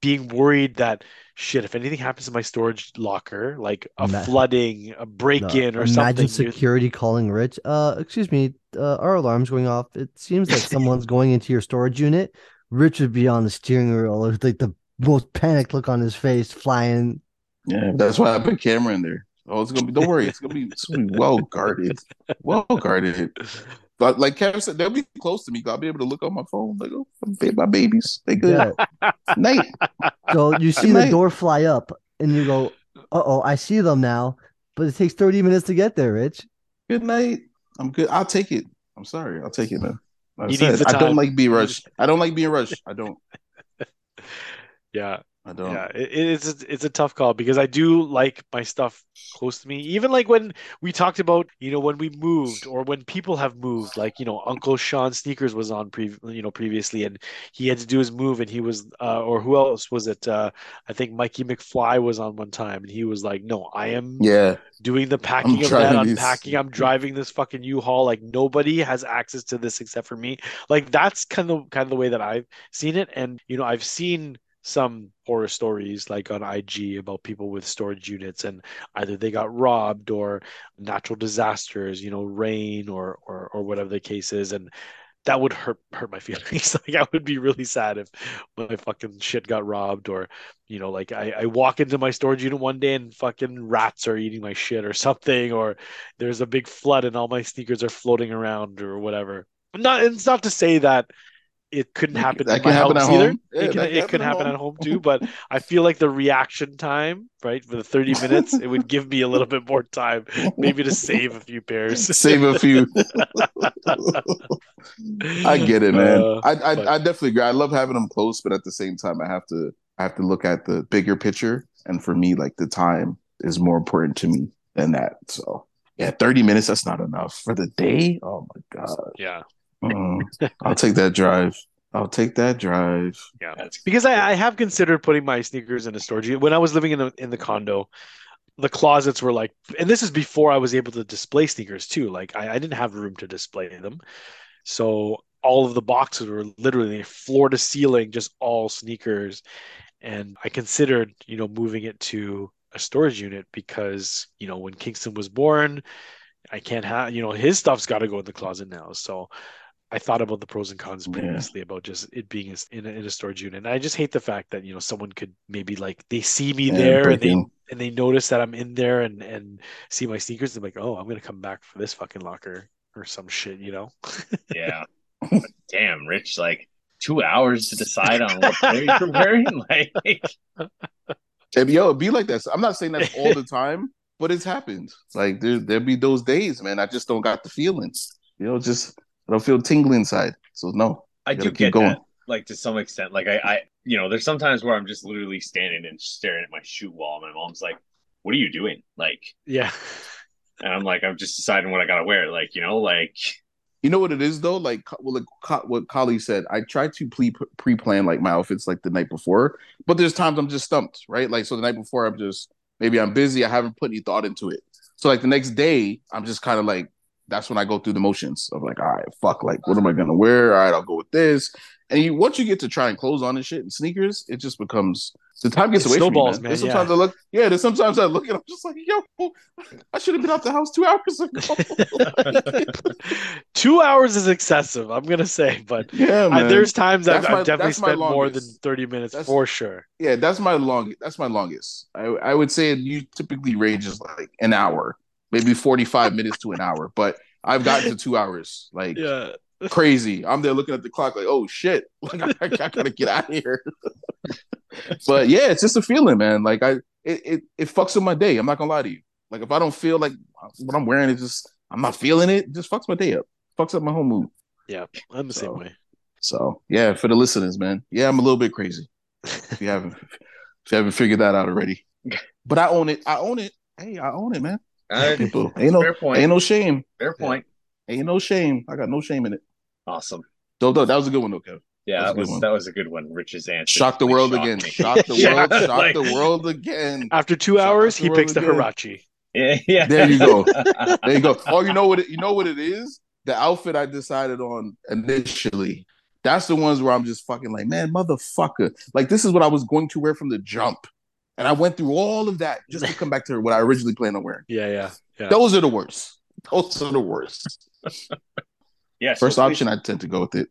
being worried that shit, if anything happens to my storage locker, like a Ma- flooding, a break-in, No, or imagine something, you- security calling Rich. Uh, excuse me, uh, our alarm's going off. It seems like someone's going into your storage unit. Rich would be on the steering wheel with like the most panicked look on his face, flying. Yeah, that's why I put camera in there. Oh, it's gonna be. Don't worry, it's gonna be, it's gonna be well guarded, well guarded. But like Kevin said, they'll be close to me. I'll be able to look on my phone. Like, oh, my babies, they good. Yeah. Nate, So you see the door fly up, and you go, "Uh oh, I see them now." But it takes thirty minutes to get there, Rich. good night. I'm good. I'll take it. I'm sorry. I'll take it, man. Like I said, I don't like being rushed. I don't like being rushed. I don't. yeah, I don't. Yeah, it, it's a- it's a tough call because I do like my stuff close to me. Even like when we talked about, you know, when we moved or when people have moved, like you know, Uncle Sean Sneakers was on pre, you know, previously, and he had to do his move, and he was, uh, or who else was it? Uh, I think Mikey McFly was on one time, and he was like, "No, I am Yeah, doing the packing of that, driving these- unpacking. I'm driving this fucking U-Haul. Like nobody has access to this except for me. Like that's kind of kind of the way that I've seen it. And you know, I've seen some horror stories like on IG about people with storage units and either they got robbed or natural disasters, you know, rain or or or whatever the case is. And that would hurt hurt my feelings. like I would be really sad if my fucking shit got robbed or you know, like I, I walk into my storage unit one day and fucking rats are eating my shit or something, or there's a big flood and all my sneakers are floating around or whatever. Not it's not to say that it couldn't happen that in can my happen house at either. home. Yeah, it can can could happen at home too, but I feel like the reaction time, right, for the 30 minutes, it would give me a little bit more time, maybe to save a few pairs. save a few. I get it, man. Uh, I, I but- I definitely agree. I love having them close, but at the same time, I have to I have to look at the bigger picture, and for me, like the time is more important to me than that. So yeah, thirty minutes that's not enough for the day. Oh my god, Yeah. Mm, I'll take that drive. I'll take that drive. Yeah, because I, I have considered putting my sneakers in a storage unit. When I was living in the in the condo, the closets were like, and this is before I was able to display sneakers too. Like I, I didn't have room to display them, so all of the boxes were literally floor to ceiling, just all sneakers. And I considered, you know, moving it to a storage unit because, you know, when Kingston was born, I can't have, you know, his stuff's got to go in the closet now. So I thought about the pros and cons Yeah. previously about just it being in a, in a storage unit. And I just hate the fact that, you know, someone could maybe like they see me Yeah, there and they in. and they notice that I'm in there and and see my sneakers. They're like, oh, I'm gonna come back for this fucking locker or some shit, you know? Yeah. Damn, Rich, like two hours to decide on what pair you're wearing. Like, If, yo, it'd be like that. I'm not saying that all the time, but it's happened. Like there, there be those days, man. I just don't got the feelings. You know, just I don't feel tingling inside. So no, I do keep get going. that, like to some extent. Like I, I, you know, there's sometimes where I'm just literally standing and staring at my shoe wall. My mom's like, "What are you doing?" Like, Yeah. and I'm like, I'm just deciding what I gotta wear. Like, you know, like You know what it is though, like well, like what Collie said. I try to pre pre plan like my outfits like the night before, but there's times I'm just stumped, right? Like so the night before I'm just maybe I'm busy, I haven't put any thought into it. So like the next day, I'm just kind of like that's when I go through the motions of like, all right, fuck, like what am I gonna wear? All right, I'll go with this. And you once you get to trying clothes on and shit and sneakers, it just becomes the time gets It away snowballs, from me. man, Man. Sometimes I look, yeah. There's sometimes I look and I'm just like, yo, I should have been out the house two hours ago. Two hours is excessive, I'm gonna say, but yeah, I, there's times I've, my- I've definitely that's spent more than 30 minutes That's- for sure. Yeah, that's my long. That's my longest. I I would say you typically ranges like an hour, maybe forty five minutes to an hour. But I've gotten to two hours, like Yeah. crazy. I'm there looking at the clock, like, oh shit, like I, I gotta get out of here. but yeah, it's just a feeling, man. Like I, it, it it fucks with my day. I'm not gonna lie to you. Like if I don't feel like what I'm wearing, it just I'm not feeling it. it just fucks my day up. Fucks up my whole mood. Yeah. I'm the So- same way. So yeah, for the listeners, man. Yeah, I'm a little bit crazy. If you haven't if you haven't figured that out already. But I own it. I own it. Hey, I own it, man. Uh, People ain't no fair point. ain't no shame. fair point. Ain't no shame. I got no shame in it. Awesome. So that was a good one though, Kev. Yeah, That's a that good was that was a good one. Rich's answer. Shock the world again. me. Shock the Yeah, world. Shock like- the world again. After two Shout hours, he picks the Roman Huarache. Yeah, yeah. There you go. There you go. Oh, you know what? It, you know what it is. The outfit I decided on initially. That's the ones where I'm just fucking like, man, motherfucker. Like this is what I was going to wear from the jump. And I went through all of that just to come back to what I originally planned on wearing. Yeah, yeah, yeah. Those are the worst. Those are the worst. Yeah. so First please- option, I tend to go with it.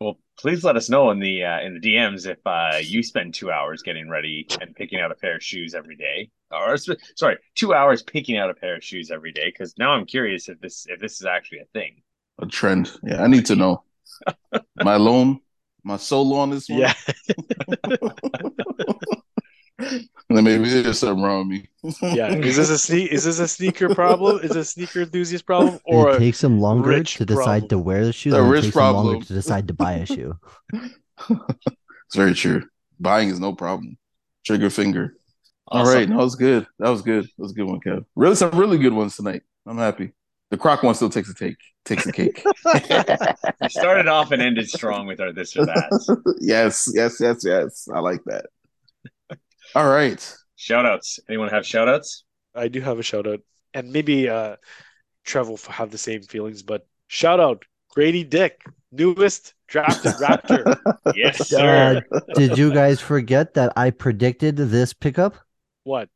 Well, please let us know in the uh, in the DMs if uh, you spend two hours getting ready and picking out a pair of shoes every day, or sorry, two hours picking out a pair of shoes every day. Because now I'm curious if this if this is actually a thing. A trend. Yeah, I need to know. My alone, my solo on this one. Yeah. And then maybe there's something wrong with me. yeah. Is this a sneak? Is this a sneaker problem? Is it a sneaker enthusiast problem, or it takes him longer rich to decide problem. to wear the shoe A it rich takes him longer to decide to buy a shoe. It's very true. Buying is no problem. Trigger finger. All Awesome. right, that was good. That was good. That was a good one, Kev. Really, some really good ones tonight. I'm happy. The croc one still takes a take. Takes a cake. Started off and ended strong with our this or that. yes, yes, yes, yes. I like that. All right. Shout outs. Anyone have shout outs? I do have a shout out, and maybe uh, Trev will have the same feelings. But shout out Grady Dick, newest drafted Raptor. Yes, sir. Uh, did you guys forget that I predicted this pickup what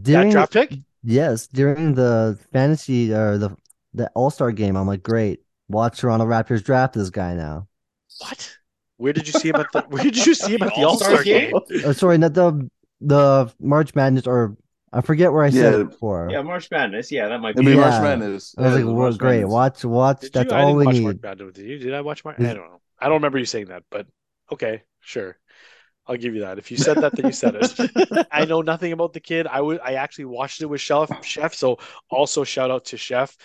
during that draft pick? yes during the fantasy or the the All Star game? I'm like, great, watch Toronto Raptors draft this guy now. What? Where did you see him at the? Where did you see him at the All All-Star Star game? Oh, sorry, not the the March Madness or I forget where I said Yeah. it before. yeah, March Madness. Yeah, that might It'd be. be Yeah. March Madness. I was Yeah, like, well, March great, Madness. watch, watch. Did That's you? I all didn't we watch need. March Madness. Did you? Did I watch March? I Is- don't know. I don't remember you saying that, but okay, sure. I'll give you that. If you said that, then you said it. I know nothing about the kid. I would. I actually watched it with Chef. Chef. So also shout out to Chef.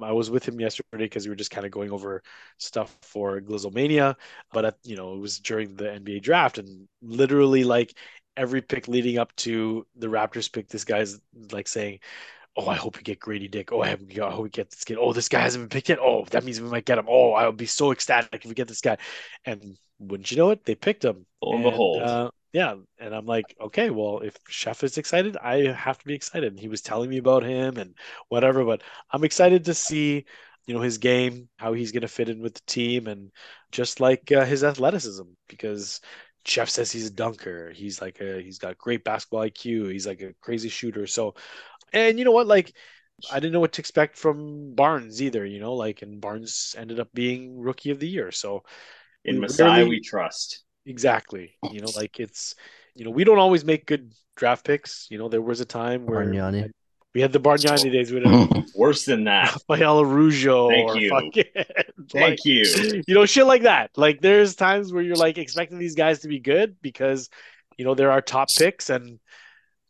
I was with him yesterday because we were just kind of going over stuff for Glizzlemania, but at, you know it was during the NBA draft, and literally like every pick leading up to the Raptors pick, this guy's like saying, "Oh, I hope we get Grady Dick. Oh, I hope we, I hope we get this kid. Oh, this guy hasn't been picked yet. Oh, that means we might get him. Oh, I'll be so ecstatic if we get this guy." And wouldn't you know it, they picked him. Lo and behold. uh, yeah, and I'm like, okay, well, if Chef is excited, I have to be excited. And he was telling me about him and whatever, but I'm excited to see, you know, his game, how he's going to fit in with the team, and just like uh, his athleticism, because Chef says he's a dunker. He's like a, he's got great basketball IQ. He's like a crazy shooter. So, and you know what, like. I didn't know what to expect from Barnes either, you know, like, and Barnes ended up being rookie of the year. So, In we Messiah, rarely- we trust. Exactly. You know, like it's, you know, we don't always make good draft picks. You know, there was a time where we Bargnani. had, we had the Bargnani days with uh, Worse than that. Rafael Araujo Thank or you. fucking, Thank like, you. you know, shit like that. Like there's times where you're like expecting these guys to be good because, you know, they're our top picks and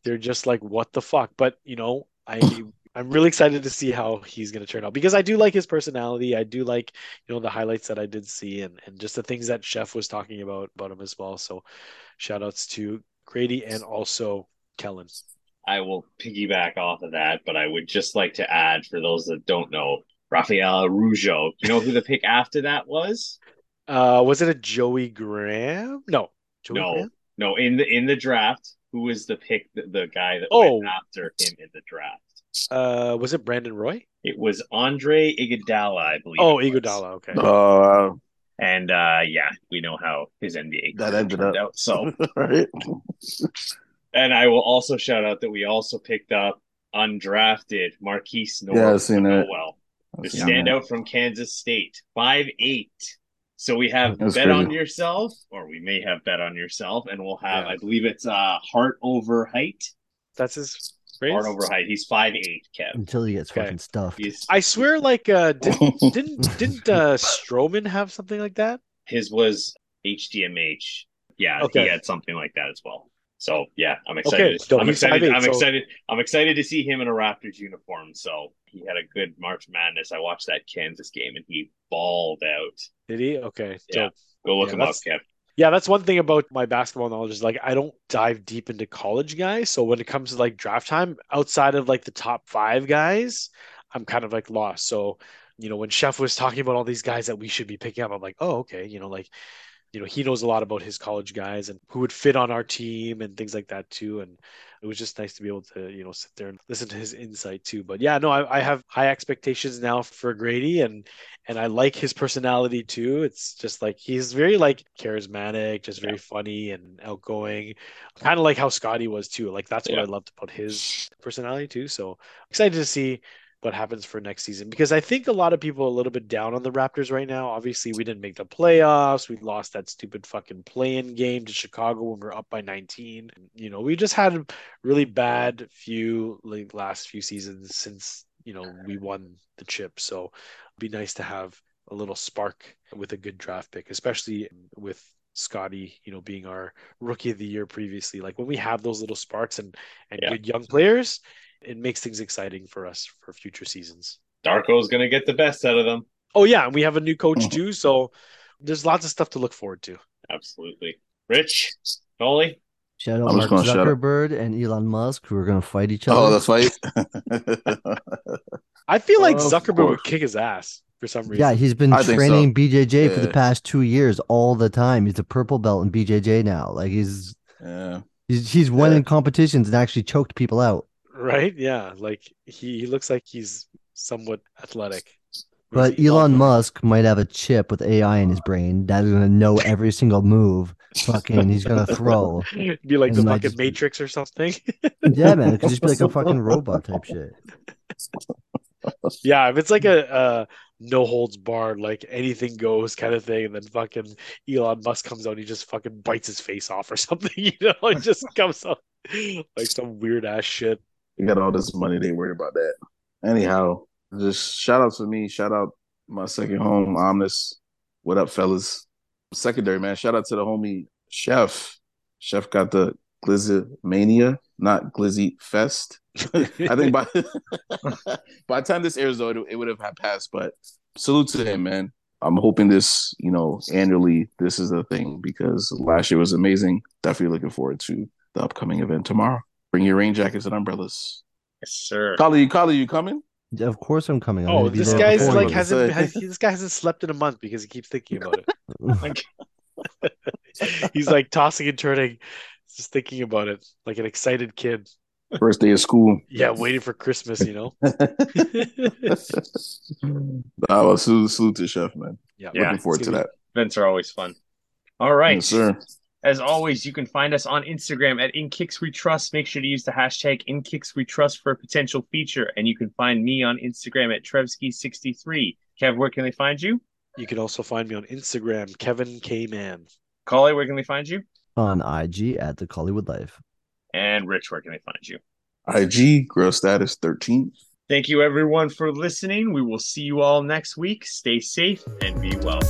they're just like, what the fuck? But, you know, I I'm really excited to see how he's going to turn out because I do like his personality. I do like, you know, the highlights that I did see and, and just the things that Chef was talking about about him as well. So shout outs to Grady and also Kellen. I will piggyback off of that, but I would just like to add for those that don't know, Rafael Araujo. You know who the pick after that was? Uh, was it a Joey Graham? No. Joey No. Graham? No, in the in the draft, who was the pick? The, the guy that Oh. went after him in the draft. Uh, was it Brandon Roy? It was Andre Iguodala, I believe. Oh, it. Iguodala. Okay. Uh, And uh, yeah, we know how his NBA That career ended turned up. out. So, right. And I will also shout out that we also picked up undrafted Markquis Nowell. Yeah, I've seen that. Nowell, the I've standout from Kansas State, five eight. So we have That's bet on yourself, or we may have bet on yourself, and we'll have, Yeah. I believe it's uh heart over height. That's his phrase. Heart over height. He's five eight, Kev. until he gets Okay. fucking stuffed. He's I swear, like, uh, did, didn't didn't uh, Strowman have something like that? his was HDMH. Yeah, Okay. he had something like that as well. So yeah, I'm excited. Okay, I'm excited. 5'8", I'm so- excited. I'm excited to see him in a Raptors uniform. So he had a good March Madness. I watched that Kansas game and he balled out. Did he? Okay. Yeah. Go look Yeah, him up, Kev. Yeah, that's one thing about my basketball knowledge is like I don't dive deep into college guys. So when it comes to like draft time, outside of like the top five guys, I'm kind of like lost. So, you know, when Chef was talking about all these guys that we should be picking up, I'm like, oh, okay, you know, like you know, he knows a lot about his college guys and who would fit on our team and things like that too. And it was just nice to be able to, you know, sit there and listen to his insight too. But yeah, no, I, I have high expectations now for Grady and and I like his personality too. It's just like he's very like charismatic, just very funny and outgoing, kind of like how scotty was too. Like that's what Yeah. I loved about his personality too. So excited to see what happens for next season because I think a lot of people are a little bit down on the Raptors right now. Obviously, we didn't make the playoffs. We lost that stupid fucking play-in game to Chicago when we were up by 19. You know, we just had a really bad few like last few seasons since you know we won the chip. So it'd be nice to have a little spark with a good draft pick, especially with Scotty, you know, being our rookie of the year previously. Like when we have those little sparks and and Yeah. good young players, it makes things exciting for us for future seasons. Darko's gonna get the best out of them. Oh yeah, and we have a new coach Mhm. too, so there's lots of stuff to look forward to. Absolutely. Rich, Noli, Shout out I'm Mark gonna shout out- Zuckerberg and Elon Musk who are going to fight each other. oh, the fight. I feel like Of Zuckerberg would kick his ass for some reason. yeah, he's been I think so. training BJJ for the past two years all the time. He's a purple belt in BJJ now. Like he's yeah. he's he's won Yeah. in competitions and actually choked people out. Right? Yeah, like he, he looks like he's somewhat athletic. But He's- Elon Musk might have a chip with AI in his brain that's gonna know every single move. Fucking, he's gonna throw. be like the fucking just- Matrix or something. Yeah, man, it could just be like a fucking robot type shit. yeah, if it's like a, uh no holds barred, like anything goes kind of thing, and then fucking Elon Musk comes out, he just fucking bites his face off or something, you know, it just comes out like some weird ass shit. They got all this money. They worried about that. Anyhow, just shout out to me. Shout out my second home, Omnis. What up, fellas? Secondary man. Shout out to the homie Chef. Chef got the Glizzy Mania, not Glizzy Fest. I think by by the time this airs, though, it, it would have had passed. But salute to him, man. I'm hoping this, you know, annually, this is a thing because last year was amazing. Definitely looking forward to the upcoming event tomorrow. Bring your rain jackets and umbrellas. yes, sir. Collie, Collie, you coming? Yeah, of course I'm coming. I'm Oh, this guy's like hasn't has, this guy hasn't slept in a month because he keeps thinking about it. He's like tossing and turning, just thinking about it, like an excited kid. First day of school. Yeah, waiting for Christmas, you know. Ah, well, salute, salute to Chef, man. yeah, Yeah, Looking forward to gonna that. Events are always fun. All right. Yes, sir. As always, you can find us on Instagram at In Kix We Trust. Make sure to use the hashtag In Kix We Trust for a potential feature. And you can find me on Instagram at trevski63. Kev, where can they find you? You can also find me on Instagram, Kevin K Man. Collie, where can they find you? on IG at the Collywood Life. And Rich, where can they find you? IG, grail status 13. Thank you, everyone, for listening. We will see you all next week. Stay safe and be well.